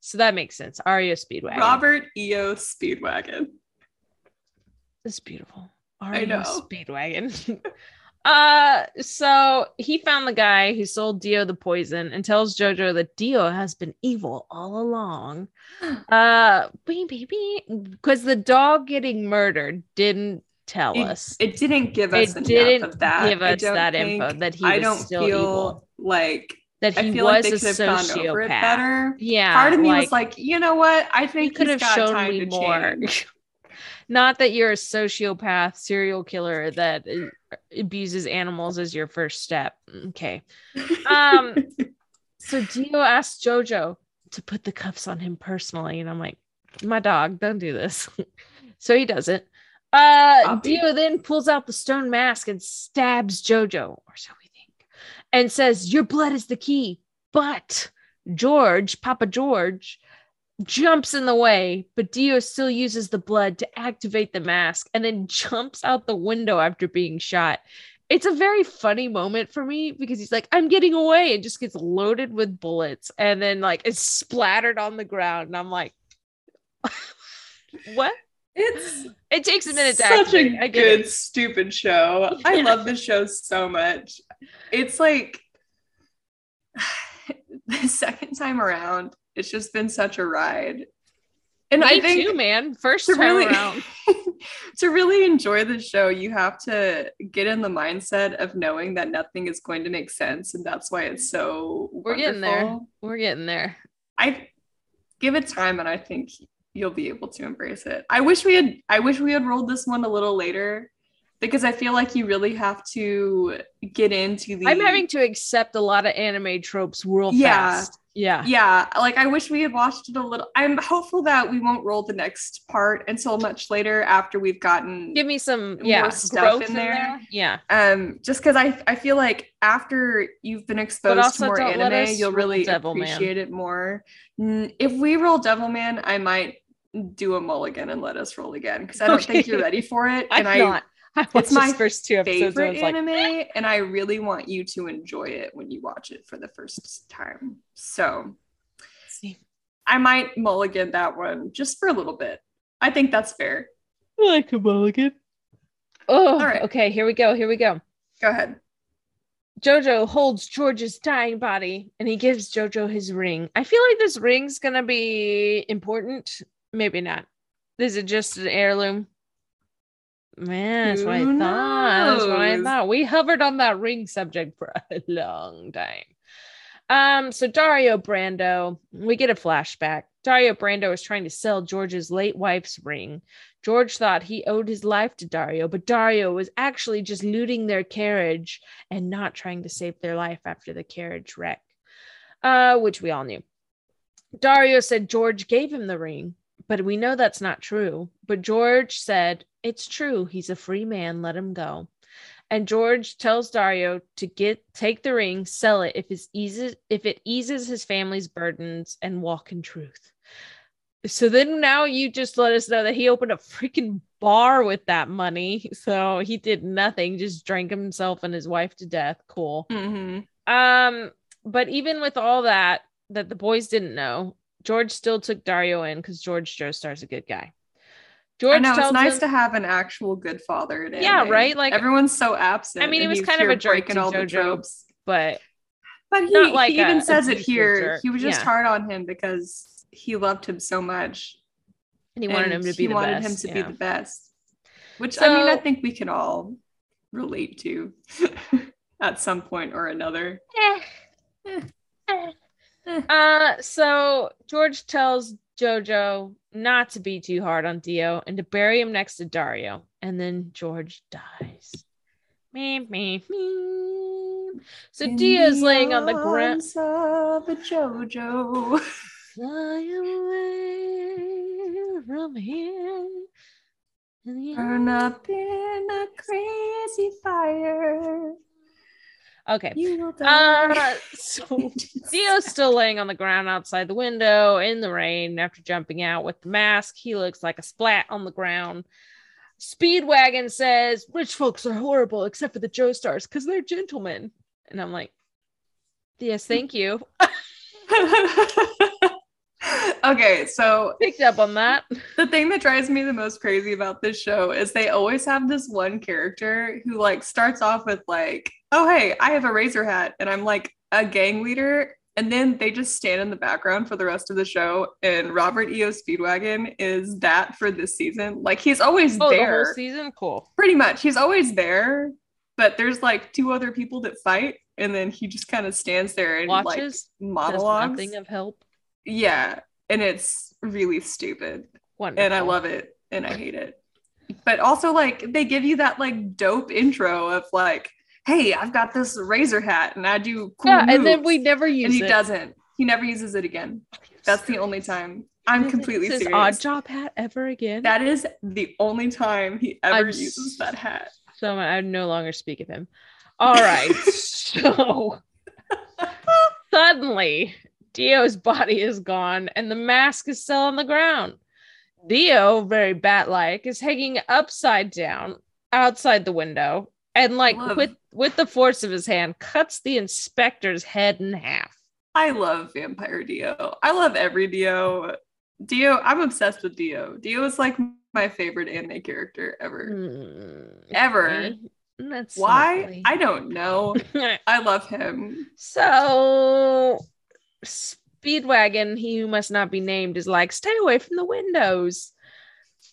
[SPEAKER 2] So that makes sense. REO Speedwagon.
[SPEAKER 1] Robert E.O. Speedwagon.
[SPEAKER 2] It's beautiful.
[SPEAKER 1] Know.
[SPEAKER 2] Speedwagon. uh so he found the guy who sold Dio the poison and tells Jojo that Dio has been evil all along. Uh because the dog getting murdered didn't tell
[SPEAKER 1] It,
[SPEAKER 2] us.
[SPEAKER 1] it didn't give us
[SPEAKER 2] It
[SPEAKER 1] enough
[SPEAKER 2] didn't
[SPEAKER 1] of that.
[SPEAKER 2] give us that
[SPEAKER 1] think-
[SPEAKER 2] info that he
[SPEAKER 1] I
[SPEAKER 2] was
[SPEAKER 1] don't
[SPEAKER 2] still
[SPEAKER 1] feel
[SPEAKER 2] evil.
[SPEAKER 1] like
[SPEAKER 2] That
[SPEAKER 1] I
[SPEAKER 2] he
[SPEAKER 1] like
[SPEAKER 2] was
[SPEAKER 1] they
[SPEAKER 2] a
[SPEAKER 1] could gone over it
[SPEAKER 2] sociopath.
[SPEAKER 1] better.
[SPEAKER 2] Yeah.
[SPEAKER 1] Part of me was like, you know what? I think
[SPEAKER 2] could
[SPEAKER 1] he's
[SPEAKER 2] have shown me more. Not that you're a sociopath serial killer that uh, abuses animals as your first step. Okay. Um, So Dio asked Jojo to put the cuffs on him personally, and I'm like, my dog, don't do this. so he does it. Uh, Dio then pulls out the stone mask and stabs Jojo, or so we think, and says, "Your blood is the key." But George, Papa George, jumps in the way, but Dio still uses the blood to activate the mask and then jumps out the window after being shot. It's a very funny moment for me because he's like, I'm getting away and just gets loaded with bullets and then like it's splattered on the ground. And I'm like, what?
[SPEAKER 1] It's
[SPEAKER 2] It takes a minute to
[SPEAKER 1] such
[SPEAKER 2] activate.
[SPEAKER 1] a good,
[SPEAKER 2] it.
[SPEAKER 1] stupid show. I love this show so much. It's like the second time around, it's just been such a ride. And
[SPEAKER 2] Me
[SPEAKER 1] I think
[SPEAKER 2] too, man. First
[SPEAKER 1] to
[SPEAKER 2] time
[SPEAKER 1] really
[SPEAKER 2] around.
[SPEAKER 1] to really enjoy the show, you have to get in the mindset of knowing that nothing is going to make sense, and that's why it's so.
[SPEAKER 2] We're getting there. We're getting there.
[SPEAKER 1] I give it time, and I think you'll be able to embrace it. I wish we had. I wish we had rolled this one a little later, because I feel like you really have to get into the.
[SPEAKER 2] I'm having to accept a lot of anime tropes real
[SPEAKER 1] Yeah.
[SPEAKER 2] fast. Yeah.
[SPEAKER 1] yeah like i wish we had watched it a little i'm hopeful that we won't roll the next part until much later after we've gotten
[SPEAKER 2] Give me some
[SPEAKER 1] More
[SPEAKER 2] yeah
[SPEAKER 1] stuff
[SPEAKER 2] growth
[SPEAKER 1] in there.
[SPEAKER 2] Yeah.
[SPEAKER 1] um just because i i feel like after you've been exposed to more anime you'll really
[SPEAKER 2] Devilman.
[SPEAKER 1] appreciate it more if we roll devilman i might do a mulligan and let us roll again because i don't think you're ready for it
[SPEAKER 2] I'm
[SPEAKER 1] and i
[SPEAKER 2] not. I watched
[SPEAKER 1] my
[SPEAKER 2] first two episodes. and I
[SPEAKER 1] favorite
[SPEAKER 2] was like,
[SPEAKER 1] anime and i really want you to enjoy it when you watch it for the first time so
[SPEAKER 2] see,
[SPEAKER 1] I might mulligan that one just for a little bit. I think that's fair.
[SPEAKER 2] I like a mulligan. Oh,
[SPEAKER 1] All right.
[SPEAKER 2] okay. Here we go. Here we go.
[SPEAKER 1] Go ahead.
[SPEAKER 2] Jojo holds George's dying body and he gives Jojo his ring. I feel like this ring's gonna be important. Maybe not. This Is it just an heirloom? Man, that's what I thought. That's what I thought. We hovered on that ring subject for a long time. Um, so Dario Brando, we get a flashback. Dario Brando is trying to sell George's late wife's ring. George thought he owed his life to Dario, but Dario was actually just looting their carriage and not trying to save their life after the carriage wreck, uh, which we all knew. Dario said George gave him the ring, but we know that's not true. But George said, It's true. He's a free man. Let him go. And George tells Dario to get take the ring, sell it if it eases if it eases his family's burdens and walk in truth. So then now you just let us know that he opened a freaking bar with that money. So he did nothing, just drank himself and his wife to death. Cool.
[SPEAKER 1] Mm-hmm.
[SPEAKER 2] Um, but even with all that that the boys didn't know, George still took Dario in because George Joestar's a good guy. George
[SPEAKER 1] I know it's nice
[SPEAKER 2] him,
[SPEAKER 1] to have an actual good father. In
[SPEAKER 2] Yeah, right? Like-
[SPEAKER 1] everyone's so absent.
[SPEAKER 2] I mean, he was kind of a jerk
[SPEAKER 1] breaking all the
[SPEAKER 2] JoJo.
[SPEAKER 1] tropes.
[SPEAKER 2] but
[SPEAKER 1] But he,
[SPEAKER 2] like
[SPEAKER 1] he even
[SPEAKER 2] a
[SPEAKER 1] says it here.
[SPEAKER 2] jerk.
[SPEAKER 1] He was just
[SPEAKER 2] Yeah.
[SPEAKER 1] hard on him because he loved him so much.
[SPEAKER 2] and he wanted him
[SPEAKER 1] and
[SPEAKER 2] to be
[SPEAKER 1] he
[SPEAKER 2] the
[SPEAKER 1] wanted
[SPEAKER 2] best.
[SPEAKER 1] him to
[SPEAKER 2] yeah.
[SPEAKER 1] be the best. Which I mean, I think we can all relate to at some point or another.
[SPEAKER 2] Eh. Uh, so George tells Jojo not to be too hard on Dio and to bury him next to Dario, and then George dies. Meep, meep, meep. So
[SPEAKER 1] In
[SPEAKER 2] Dio's laying on the ground.
[SPEAKER 1] of a JoJo.
[SPEAKER 2] Fly away from here.
[SPEAKER 1] Burn up in a crazy fire.
[SPEAKER 2] Okay.
[SPEAKER 1] You will die.
[SPEAKER 2] Uh, so Dio's still laying on the ground outside the window in the rain after jumping out with the mask. He looks like a splat on the ground. Speedwagon says rich folks are horrible except for the Joestars because they're gentlemen. And I'm like, yes, thank you.
[SPEAKER 1] okay, so
[SPEAKER 2] Picked up on that.
[SPEAKER 1] the thing that drives me the most crazy about this show is they always have this one character who like starts off with like, "Oh hey, I have a razor hat," and I'm like a gang leader, and then they just stand in the background for the rest of the show. And Robert E.O. Speedwagon is that for this season. Like he's always
[SPEAKER 2] Oh, the
[SPEAKER 1] there,
[SPEAKER 2] whole season? Cool.
[SPEAKER 1] pretty much. He's always there, but there's like two other people that fight, and then he just kind of stands there and like
[SPEAKER 2] Watches. Does
[SPEAKER 1] monologues.
[SPEAKER 2] nothing of help.
[SPEAKER 1] Yeah, and it's really stupid
[SPEAKER 2] Wonderful.
[SPEAKER 1] and I love it and I hate it. But also like they give you that like dope intro of like, hey, I've got this razor hat and I do cool
[SPEAKER 2] Yeah, and then we never use it.
[SPEAKER 1] and he
[SPEAKER 2] it.
[SPEAKER 1] doesn't. He never uses it again. That's the only time. I'm completely serious.
[SPEAKER 2] odd job hat ever again.
[SPEAKER 1] That is the only time he ever
[SPEAKER 2] I'm
[SPEAKER 1] uses that hat.
[SPEAKER 2] so I no longer speak of him. All right. so suddenly Dio's body is gone and the mask is still on the ground. Dio, very bat-like, is hanging upside down outside the window and like
[SPEAKER 1] Love.
[SPEAKER 2] with with the force of his hand cuts the inspector's head in half.
[SPEAKER 1] I love Vampire Dio. I love every Dio. Dio, I'm obsessed with Dio. Dio is like my favorite anime character ever.
[SPEAKER 2] Hmm,
[SPEAKER 1] Ever.
[SPEAKER 2] That's
[SPEAKER 1] Why? I don't know. I love him.
[SPEAKER 2] So, Speedwagon, he who must not be named, is like, stay away from the windows.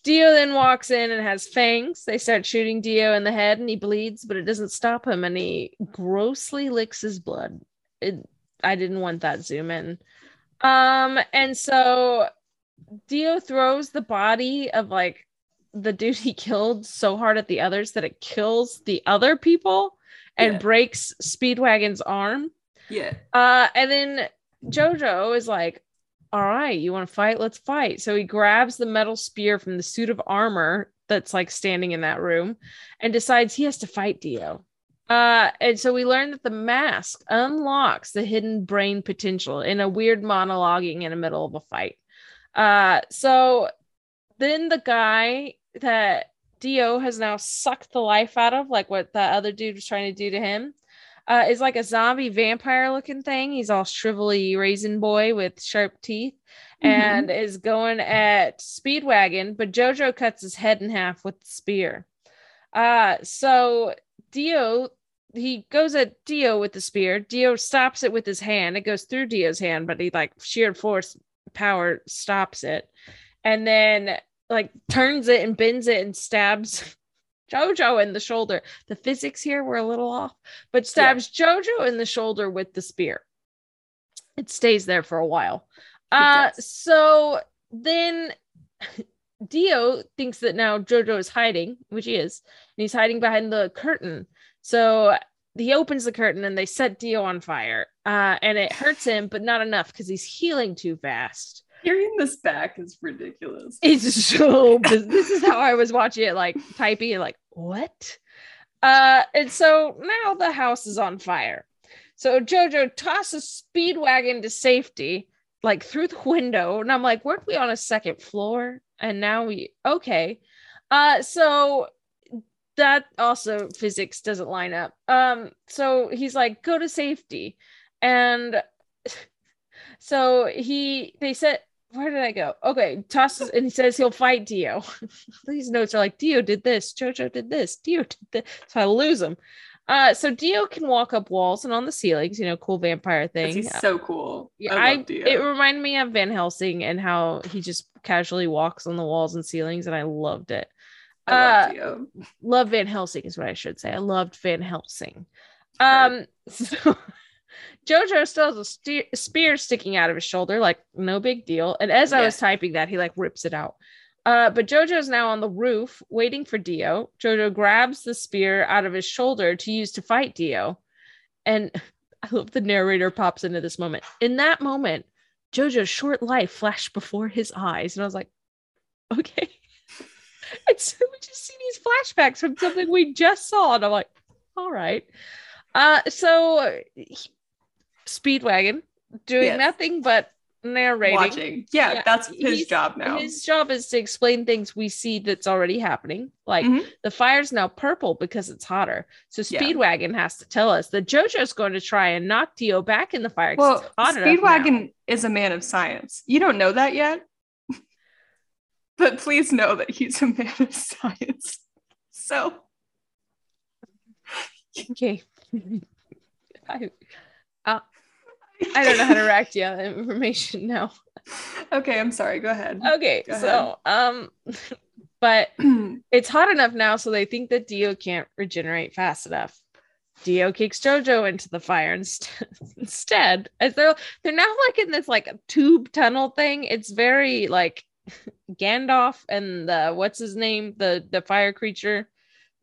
[SPEAKER 2] Dio then walks in and has fangs. They start shooting Dio in the head and he bleeds, but it doesn't stop him and he grossly licks his blood. It, I didn't want that zoom in. Um, and so Dio throws the body of like the dude he killed so hard at the others that it kills the other people and
[SPEAKER 1] Yeah.
[SPEAKER 2] breaks Speedwagon's arm.
[SPEAKER 1] Yeah.
[SPEAKER 2] Uh, and then Jojo is like, "All right, you want to fight? Let's fight." So he grabs the metal spear from the suit of armor that's like standing in that room, and decides he has to fight Dio. Uh, and so we learn that the mask unlocks the hidden brain potential in a weird monologuing in the middle of a fight. Uh, so then the guy that Dio has now sucked the life out of, like what that other dude was trying to do to him, uh, is like a zombie vampire looking thing. He's all shrivelly raisin boy with sharp teeth and is going at Speedwagon, but Jojo cuts his head in half with the spear. Uh, so Dio, he goes at Dio with the spear. Dio stops it with his hand. It goes through Dio's hand, but he like sheer force power stops it. And then like turns it and bends it and stabs Jojo in the shoulder. The physics here were a little off, but stabs Jojo in the shoulder with the spear. It stays there for a while. Uh, so then Dio thinks that now Jojo is hiding, which he is, and he's hiding behind the curtain. So he opens the curtain and they set Dio on fire. Uh, and it hurts him, but not enough because he's healing too fast.
[SPEAKER 1] Hearing this back is ridiculous.
[SPEAKER 2] It's so this is how I was watching it, like typing and like, what? Uh, and so now the house is on fire. So Jojo tosses Speedwagon to safety, like through the window. And I'm like, weren't we on a second floor? And now we okay. Uh, so that also physics doesn't line up. Um, so he's like, go to safety. And so he they said where did I go? Okay, tosses and he says he'll fight Dio. These notes are like Dio did this, Jojo did this, Dio did this. So I lose him. Uh, so Dio can walk up walls and on the ceilings, you know, cool vampire thing.
[SPEAKER 1] He's so cool.
[SPEAKER 2] Yeah,
[SPEAKER 1] I
[SPEAKER 2] I,
[SPEAKER 1] love
[SPEAKER 2] it reminded me of Van Helsing and how he just casually walks on the walls and ceilings, and I loved it.
[SPEAKER 1] I love
[SPEAKER 2] uh,
[SPEAKER 1] Dio.
[SPEAKER 2] Love Van Helsing is what I should say. I loved Van Helsing. Um, so Jojo still has a spear sticking out of his shoulder, like no big deal. And as I was typing that, he like rips it out. Uh, but Jojo's now on the roof waiting for Dio. Jojo grabs the spear out of his shoulder to use to fight Dio. And I hope the narrator pops into this moment. In that moment, Jojo's short life flashed before his eyes. And I was like, okay. And so we just see these flashbacks from something we just saw. And I'm like, all right. Uh, so he- Speedwagon doing
[SPEAKER 1] Yes.
[SPEAKER 2] nothing but narrating.
[SPEAKER 1] watching. Yeah,
[SPEAKER 2] Yeah,
[SPEAKER 1] that's his
[SPEAKER 2] he's-
[SPEAKER 1] job now.
[SPEAKER 2] His job is to explain things we see that's already happening. Like
[SPEAKER 1] Mhm.
[SPEAKER 2] the fire's now purple because it's hotter. So
[SPEAKER 1] Yeah.
[SPEAKER 2] Speedwagon has to tell us that JoJo's going to try and knock Dio back in the fire.
[SPEAKER 1] Well. Speedwagon is a man of science. You don't know that yet, but please know that he's a man of science. So
[SPEAKER 2] Okay. I, I don't know how to react to that information now.
[SPEAKER 1] okay, I'm sorry. Go ahead.
[SPEAKER 2] Okay,
[SPEAKER 1] Go
[SPEAKER 2] so um, but it's hot enough now, so they think that Dio can't regenerate fast enough. Dio kicks Jojo into the fire inst- instead, as they're they're now like in this like tube tunnel thing. It's very like Gandalf and the what's his name, the the fire creature,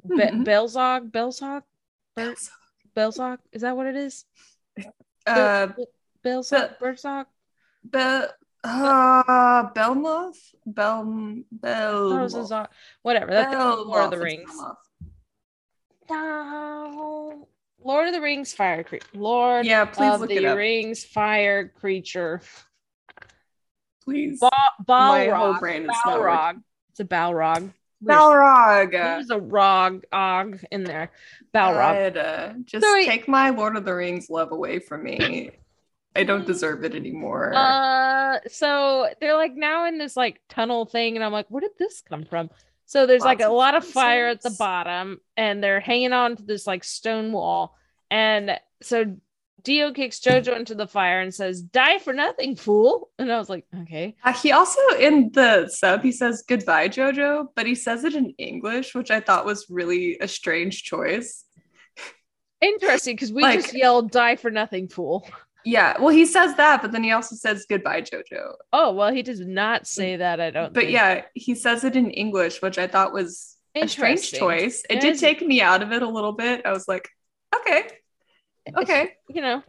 [SPEAKER 2] Be-
[SPEAKER 1] Mhm.
[SPEAKER 2] Belzog, Belzog, Ber- Belzog. Is that what it is?
[SPEAKER 1] Uh,
[SPEAKER 2] Belzog, Berzog.
[SPEAKER 1] Be- uh, Belmoth, Bel, Bel,
[SPEAKER 2] it was a Whatever. That's Lord of the Rings. No. Lord of the Rings fire creature. Lord
[SPEAKER 1] Yeah, please
[SPEAKER 2] of
[SPEAKER 1] look
[SPEAKER 2] the
[SPEAKER 1] it up.
[SPEAKER 2] Rings fire creature.
[SPEAKER 1] Please.
[SPEAKER 2] Ba-
[SPEAKER 1] My whole
[SPEAKER 2] Balrog.
[SPEAKER 1] brain is.
[SPEAKER 2] Balrog. It's a Balrog.
[SPEAKER 1] Balrog.
[SPEAKER 2] There's a rog og in there. Balrog.
[SPEAKER 1] God, uh, just
[SPEAKER 2] So I-
[SPEAKER 1] take my Lord of the Rings love away from me. I don't deserve it anymore.
[SPEAKER 2] Uh so they're like now in this like tunnel thing, and I'm like, where did this come from? So there's like a lot of fire at the bottom, and they're hanging on to this like stone wall. And so Dio kicks Jojo into the fire and says, Die for nothing, fool. And I was like, okay.
[SPEAKER 1] Uh, he also in the sub he says goodbye Jojo, but he says it in English, which I thought was really a strange choice.
[SPEAKER 2] Interesting, because we
[SPEAKER 1] Like-
[SPEAKER 2] just yelled die for nothing, fool.
[SPEAKER 1] Yeah, well he says that, but then he also says goodbye Jojo.
[SPEAKER 2] Oh, well, he does not say that, I don't
[SPEAKER 1] But
[SPEAKER 2] think.
[SPEAKER 1] yeah, he says it in English, which I thought was a strange choice. It
[SPEAKER 2] It
[SPEAKER 1] did
[SPEAKER 2] is-
[SPEAKER 1] take me out of it a little bit. I was like, okay, okay.
[SPEAKER 2] you know.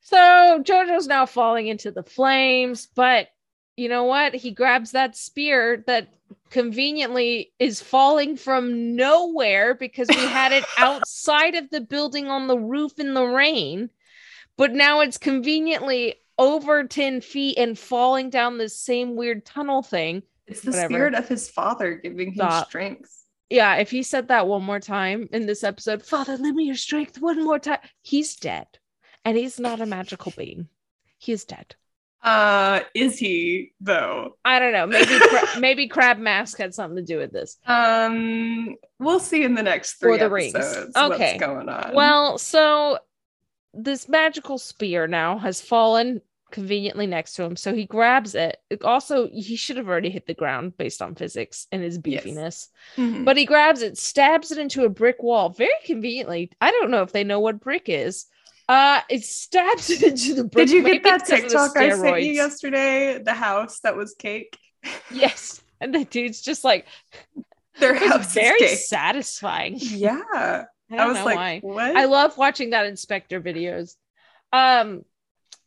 [SPEAKER 2] So Jojo's now falling into the flames, but you know what? He grabs that spear that conveniently is falling from nowhere because we had it outside of the building on the roof in the rain, but now it's conveniently over 10 feet and falling down this same weird tunnel thing.
[SPEAKER 1] It's the
[SPEAKER 2] Whatever.
[SPEAKER 1] spirit of his father giving him
[SPEAKER 2] Stop.
[SPEAKER 1] strength.
[SPEAKER 2] Yeah, if he said that one more time in this episode, Father, lend me your strength one more time, he's dead. And he's not a magical being. He is dead.
[SPEAKER 1] Uh, is he though?
[SPEAKER 2] I don't know. Maybe Cra- maybe Crab Mask had something to do with this.
[SPEAKER 1] Um, we'll see in the next three
[SPEAKER 2] For the rings. Okay.
[SPEAKER 1] what's going on.
[SPEAKER 2] Well, so this magical spear now has fallen conveniently next to him, so he grabs it. Also, he should have already hit the ground based on physics and his
[SPEAKER 1] Yes.
[SPEAKER 2] beefiness,
[SPEAKER 1] Mhm.
[SPEAKER 2] but he grabs it, stabs it into a brick wall very conveniently. I don't know if they know what brick is. Uh, it stabs it into the brick.
[SPEAKER 1] did you get that
[SPEAKER 2] it's 'cause of
[SPEAKER 1] TikTok I sent you yesterday? The house that was cake.
[SPEAKER 2] Yes, and the dude's just like
[SPEAKER 1] Their house
[SPEAKER 2] very
[SPEAKER 1] is cake.
[SPEAKER 2] satisfying.
[SPEAKER 1] Yeah,
[SPEAKER 2] I
[SPEAKER 1] I, was like,
[SPEAKER 2] why.
[SPEAKER 1] what?
[SPEAKER 2] I love watching that inspector videos. Um,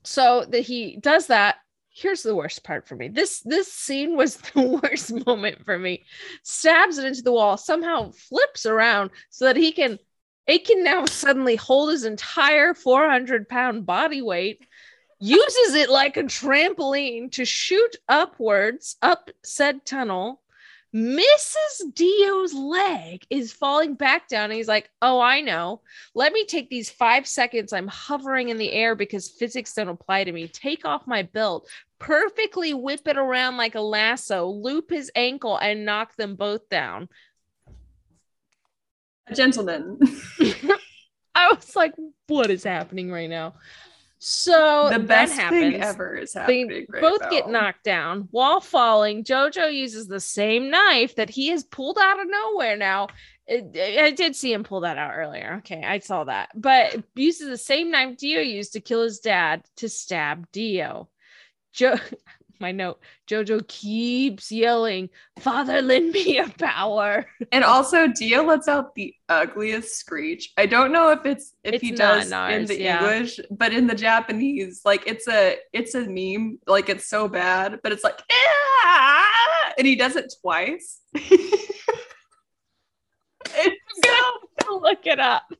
[SPEAKER 2] so that he does that. Here's the worst part for me. This this scene was the worst moment for me. Stabs it into the wall, somehow flips around so that he can it can now suddenly hold his entire 400 pound body weight, uses it like a trampoline to shoot upwards up said tunnel, misses Dio's leg, is falling back down. And he's like, Oh, I know. Let me take these five seconds. I'm hovering in the air because physics don't apply to me. Take off my belt, perfectly whip it around like a lasso, loop his ankle, and knock them both down.
[SPEAKER 1] a gentleman.
[SPEAKER 2] I was like, what is happening right now? So
[SPEAKER 1] the best
[SPEAKER 2] happens.
[SPEAKER 1] thing ever is
[SPEAKER 2] They
[SPEAKER 1] happening. right
[SPEAKER 2] both
[SPEAKER 1] now.
[SPEAKER 2] get knocked down while falling. Jojo uses the same knife that he has pulled out of nowhere now. I did see him pull that out earlier. Okay, I saw that. But uses the same knife Dio used to kill his dad to stab Dio. Jo- my note Jojo keeps yelling, Father, lend me a power.
[SPEAKER 1] And also, Dio lets out the ugliest screech. I don't know if it's if
[SPEAKER 2] It's
[SPEAKER 1] he does
[SPEAKER 2] in
[SPEAKER 1] in the
[SPEAKER 2] yeah.
[SPEAKER 1] English, but in the Japanese, like it's a it's a meme. Like it's so bad, but it's like "Ah!" and he does it twice. it's so
[SPEAKER 2] Look it up.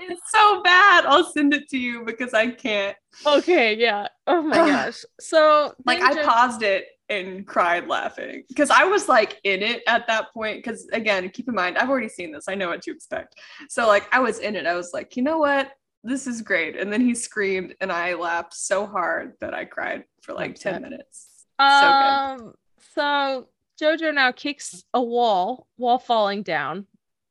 [SPEAKER 1] It's so bad. I'll send it to you because I can't.
[SPEAKER 2] Okay, yeah. Oh my gosh. So
[SPEAKER 1] Like I paused it and cried laughing because I was like in it at that point. Because again, keep in mind, I've already seen this. I know what to expect. So like I was in it. I was like, you know what? This is great. And then he screamed, and I laughed so hard that I cried for like ten minutes.
[SPEAKER 2] Um. So Jojo now kicks a wall, while falling down,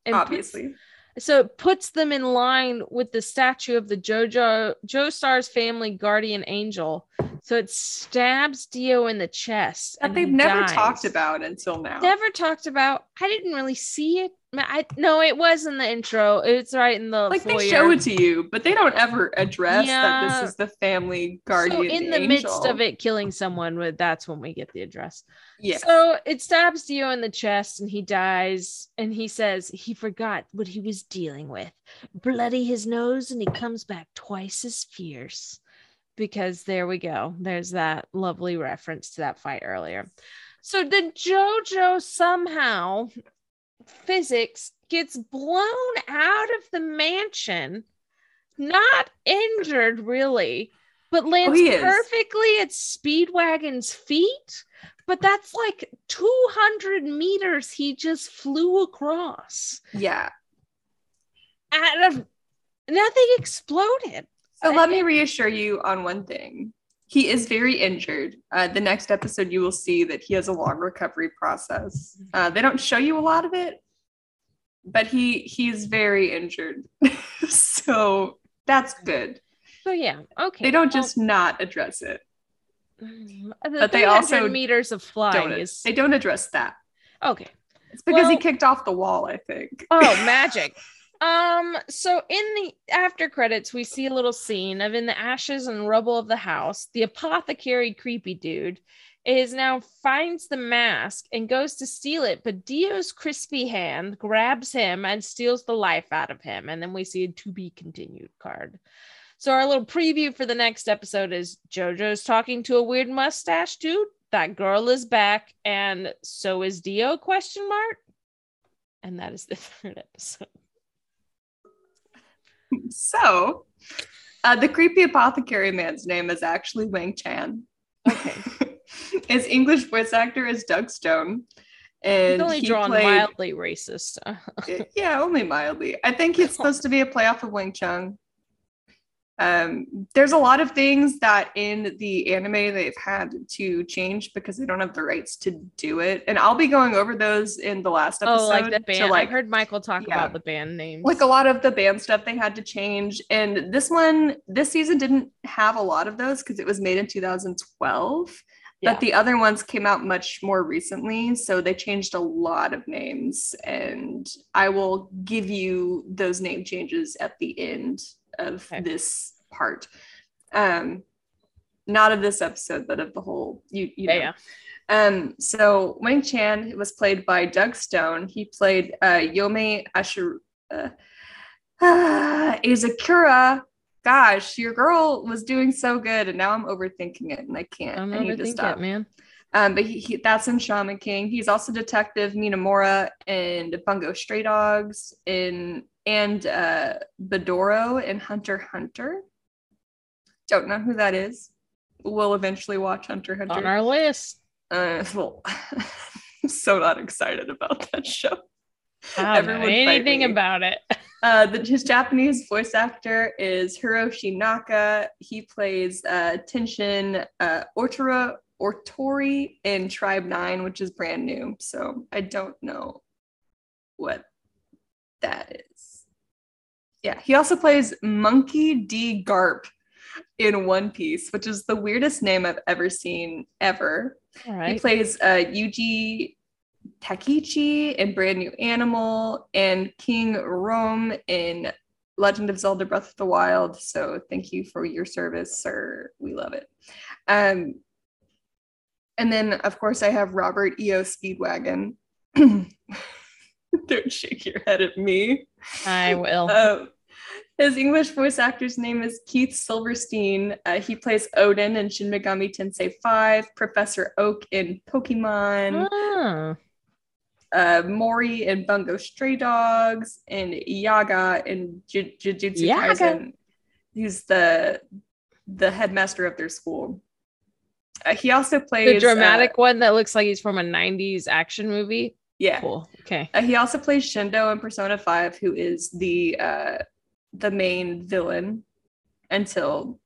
[SPEAKER 2] and puts-
[SPEAKER 1] Obviously,
[SPEAKER 2] so it puts them in line with the statue of the Jojo Joestar's family guardian angel. So it stabs Dio in the chest.
[SPEAKER 1] that
[SPEAKER 2] and
[SPEAKER 1] they've never
[SPEAKER 2] dies.
[SPEAKER 1] talked about until now.
[SPEAKER 2] Never talked about. I didn't really see it. I no, it was in the intro. It's right in the
[SPEAKER 1] like
[SPEAKER 2] foyer.
[SPEAKER 1] they show it to you, but they don't ever address that this is the family guardian.
[SPEAKER 2] So in the midst of it killing someone, with that's when we get the address.
[SPEAKER 1] yes.
[SPEAKER 2] So it stabs Dio in the chest and he dies. And he says he forgot what he was dealing with. Bloody his nose and he comes back twice as fierce. Because there we go. There's that lovely reference to that fight earlier. So the JoJo somehow physics gets blown out of the mansion, not injured really, but oh, lands
[SPEAKER 1] he is.
[SPEAKER 2] perfectly at Speedwagon's feet. But that's like 200 meters he just flew across.
[SPEAKER 1] yeah.
[SPEAKER 2] Out of nothing exploded.
[SPEAKER 1] So let me reassure you on one thing. He is very injured. Uh, the next episode, you will see that he has a long recovery process. Uh, they don't show you a lot of it, but he he's very injured. so that's good.
[SPEAKER 2] So yeah, okay.
[SPEAKER 1] They don't
[SPEAKER 2] well,
[SPEAKER 1] just not address it.
[SPEAKER 2] the
[SPEAKER 1] but they also
[SPEAKER 2] meters of flying is
[SPEAKER 1] they don't address that.
[SPEAKER 2] okay.
[SPEAKER 1] It's because he kicked off the wall, I think.
[SPEAKER 2] Oh, magic. Um, so in the after credits, we see a little scene of in the ashes and rubble of the house, the apothecary creepy dude is now finds the mask and goes to steal it, but Dio's crispy hand grabs him and steals the life out of him. And then we see a to be continued card. So our little preview for the next episode is JoJo's talking to a weird mustache dude. That girl is back, and so is Dio? Question mark. And that is the third episode.
[SPEAKER 1] So, uh, the creepy apothecary man's name is actually Wang Chan.
[SPEAKER 2] Okay.
[SPEAKER 1] His English voice actor is Doug Stone. And
[SPEAKER 2] He's only
[SPEAKER 1] he
[SPEAKER 2] drawn
[SPEAKER 1] played-
[SPEAKER 2] mildly racist.
[SPEAKER 1] Yeah, only mildly. I think it's supposed to be a playoff of Wing Chun. Um, there's a lot of things that in the anime they've had to change because they don't have the rights to do it, and I'll be going over those in the last episode.
[SPEAKER 2] oh, like the band.
[SPEAKER 1] like,
[SPEAKER 2] I've heard Michael talk
[SPEAKER 1] yeah.
[SPEAKER 2] about the band names.
[SPEAKER 1] like a lot of the band stuff they had to change, and this one, this season didn't have a lot of those because it was made in 2012.
[SPEAKER 2] Yeah.
[SPEAKER 1] But the other ones came out much more recently, so they changed a lot of names, and I will give you those name changes at the end of
[SPEAKER 2] Okay.
[SPEAKER 1] this part. Um, not of this episode, but of the whole. You, you know.
[SPEAKER 2] yeah, yeah.
[SPEAKER 1] Um, so Wang Chan was played by Doug Stone. He played uh, Yome Ashur, uh, uh, Izakura. Gosh, your girl was doing so good, and now I'm overthinking it, and I can't.
[SPEAKER 2] I'm
[SPEAKER 1] I need to stop.
[SPEAKER 2] it, man.
[SPEAKER 1] Um, but he, he, that's in Shaman King. He's also Detective Minamura in Bungo Stray Dogs in and uh, Bedoro in Hunter Hunter. Don't know who that is. We'll eventually watch Hunter Hunter
[SPEAKER 2] On our list.
[SPEAKER 1] Uh, well, I'm so not excited about that show.
[SPEAKER 2] I don't know
[SPEAKER 1] Everyone
[SPEAKER 2] anything about it.
[SPEAKER 1] Uh, the, his Japanese voice actor is Hiroshi Naka. He plays uh, Tenshin uh, Ortora Ortori in Tribe 9, which is brand new. So I don't know what that is. Yeah, he also plays Monkey D. Garp in One Piece, which is the weirdest name I've ever seen ever.
[SPEAKER 2] All
[SPEAKER 1] He plays uh, Yuji Takichi in Brand New Animal and King Rhoam in Legend of Zelda Breath of the Wild. So thank you for your service, sir. We love it. Um, and then, of course, I have Robert E.O. Speedwagon. Don't shake your head at me.
[SPEAKER 2] I will.
[SPEAKER 1] Um, his English voice actor's name is Keith Silverstein. Uh, he plays Odin in Shin Megami Tensei 5, Professor Oak in Pokemon,
[SPEAKER 2] Ah,
[SPEAKER 1] uh, Mori in Bungo Stray Dogs, and Yaga in Ju- Jujutsu
[SPEAKER 2] Yaga.
[SPEAKER 1] Kaisen. He's the the headmaster of their school. Uh, he also plays
[SPEAKER 2] The dramatic
[SPEAKER 1] uh,
[SPEAKER 2] one that looks like he's from a 90s action movie.
[SPEAKER 1] Yeah.
[SPEAKER 2] Cool. Okay.
[SPEAKER 1] Uh, he also plays Shindo in Persona 5, who is the uh the main villain until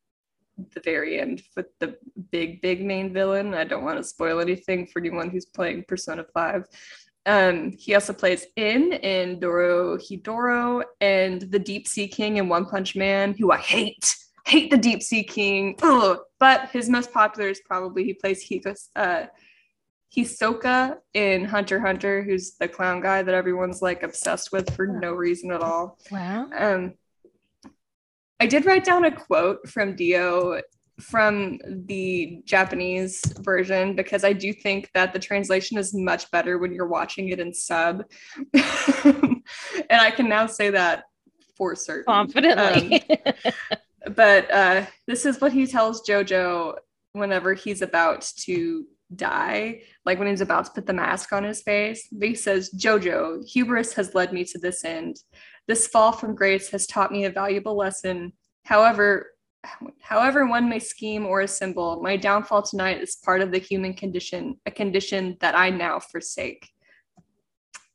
[SPEAKER 1] the very end with the big, big main villain. I don't want to spoil anything for anyone who's playing Persona 5. Um, he also plays En in Dorohedoro and the Deep Sea King in One Punch Man, who I hate. Hate the Deep Sea King. Ugh. But his most popular is probably he plays Hikos, uh, Hisoka in Hunter Hunter, who's the clown guy that everyone's like obsessed with for no reason at all.
[SPEAKER 2] Wow.
[SPEAKER 1] Um, I did write down a quote from Dio from the Japanese version because I do think that the translation is much better when you're watching it in sub. and I can now say that for certain.
[SPEAKER 2] Confidently.
[SPEAKER 1] But uh, this is what he tells Jojo whenever he's about to die, like when he's about to put the mask on his face. He says, Jojo, hubris has led me to this end. This fall from grace has taught me a valuable lesson. However, however one may scheme or assemble, my downfall tonight is part of the human condition, a condition that I now forsake.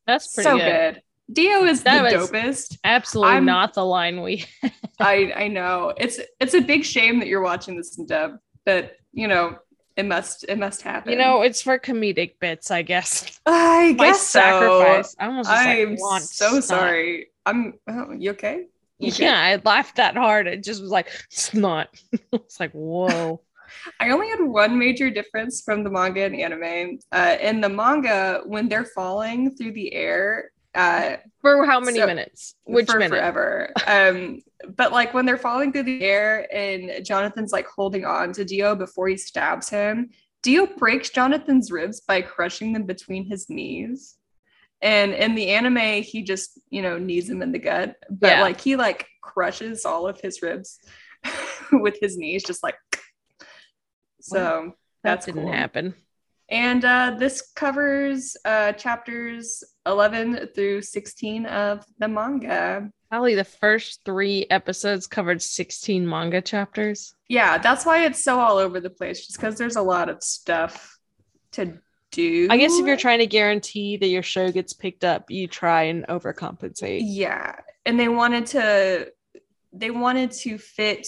[SPEAKER 2] That's pretty
[SPEAKER 1] so
[SPEAKER 2] good.
[SPEAKER 1] good. Dio is
[SPEAKER 2] That
[SPEAKER 1] the dopest.
[SPEAKER 2] Absolutely
[SPEAKER 1] I'm-
[SPEAKER 2] not the line we.
[SPEAKER 1] I I know it's it's a big shame that you're watching this in dub, but you know it must it must happen.
[SPEAKER 2] You know, it's for comedic bits, I guess.
[SPEAKER 1] I
[SPEAKER 2] My
[SPEAKER 1] guess so.
[SPEAKER 2] sacrifice. I almost
[SPEAKER 1] I'm
[SPEAKER 2] want
[SPEAKER 1] so
[SPEAKER 2] snot.
[SPEAKER 1] sorry. I'm. Oh, you okay? You okay?
[SPEAKER 2] Yeah, I laughed that hard. It just was like snot. it's like whoa.
[SPEAKER 1] I only had one major difference from the manga and anime. Uh, in the manga, when they're falling through the air, uh,
[SPEAKER 2] For how many
[SPEAKER 1] So-
[SPEAKER 2] minutes? Which
[SPEAKER 1] for
[SPEAKER 2] minute?
[SPEAKER 1] forever. Um, but like when they're falling through the air and Jonathan's like holding on to Dio before he stabs him, Dio breaks Jonathan's ribs by crushing them between his knees. And in the anime, he just, you know, knees him in the gut. But
[SPEAKER 2] Yeah.
[SPEAKER 1] like he like crushes all of his ribs with his knees, just like so
[SPEAKER 2] That
[SPEAKER 1] that's
[SPEAKER 2] didn't
[SPEAKER 1] cool.
[SPEAKER 2] happen.
[SPEAKER 1] And uh, this covers uh, chapters 11 through 16 of the manga.
[SPEAKER 2] Probably the first three episodes covered 16 manga chapters.
[SPEAKER 1] Yeah, that's why it's so all over the place, just because there's a lot of stuff to do.
[SPEAKER 2] I guess if you're trying to guarantee that your show gets picked up, you try and overcompensate.
[SPEAKER 1] Yeah. And they wanted to they wanted to fit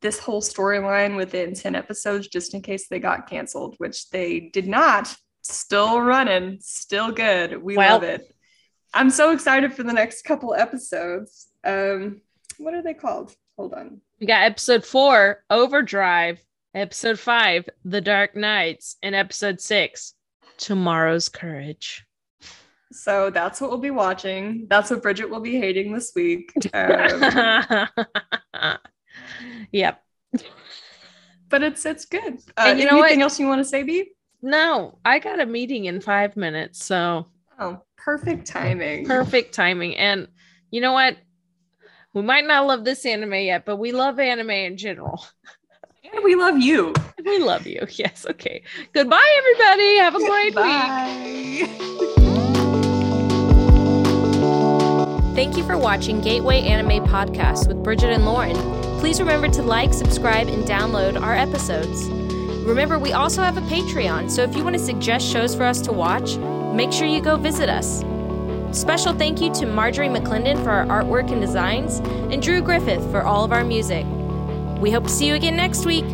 [SPEAKER 1] this whole storyline within 10 episodes just in case they got canceled, which they did not. Still running, still good. We
[SPEAKER 2] Well-
[SPEAKER 1] love it. I'm so excited for the next couple episodes. Um, what are they called? Hold on.
[SPEAKER 2] We got episode four, Overdrive, episode five, The Dark Knights, and episode six, Tomorrow's Courage.
[SPEAKER 1] So that's what we'll be watching. That's what Bridget will be hating this week. Um,
[SPEAKER 2] yep.
[SPEAKER 1] but it's it's good. Uh,
[SPEAKER 2] And you know
[SPEAKER 1] anything
[SPEAKER 2] what?
[SPEAKER 1] else you want to say, B?
[SPEAKER 2] No, I got a meeting in five minutes. So
[SPEAKER 1] Oh, perfect timing.
[SPEAKER 2] perfect timing. And you know what? We might not love this anime yet, but we love anime in general.
[SPEAKER 1] And we love you.
[SPEAKER 2] We love you. Yes. Okay. Goodbye, everybody. Have a great week.
[SPEAKER 1] Bye.
[SPEAKER 3] Thank you for watching Gateway Anime Podcast with Bridget and Lauren. Please remember to like, subscribe, and download our episodes. Remember, we also have a Patreon, so if you want to suggest shows for us to watch, make sure you go visit us. Special thank you to Marjorie McClendon for our artwork and designs, and Drew Griffith for all of our music. We hope to see you again next week.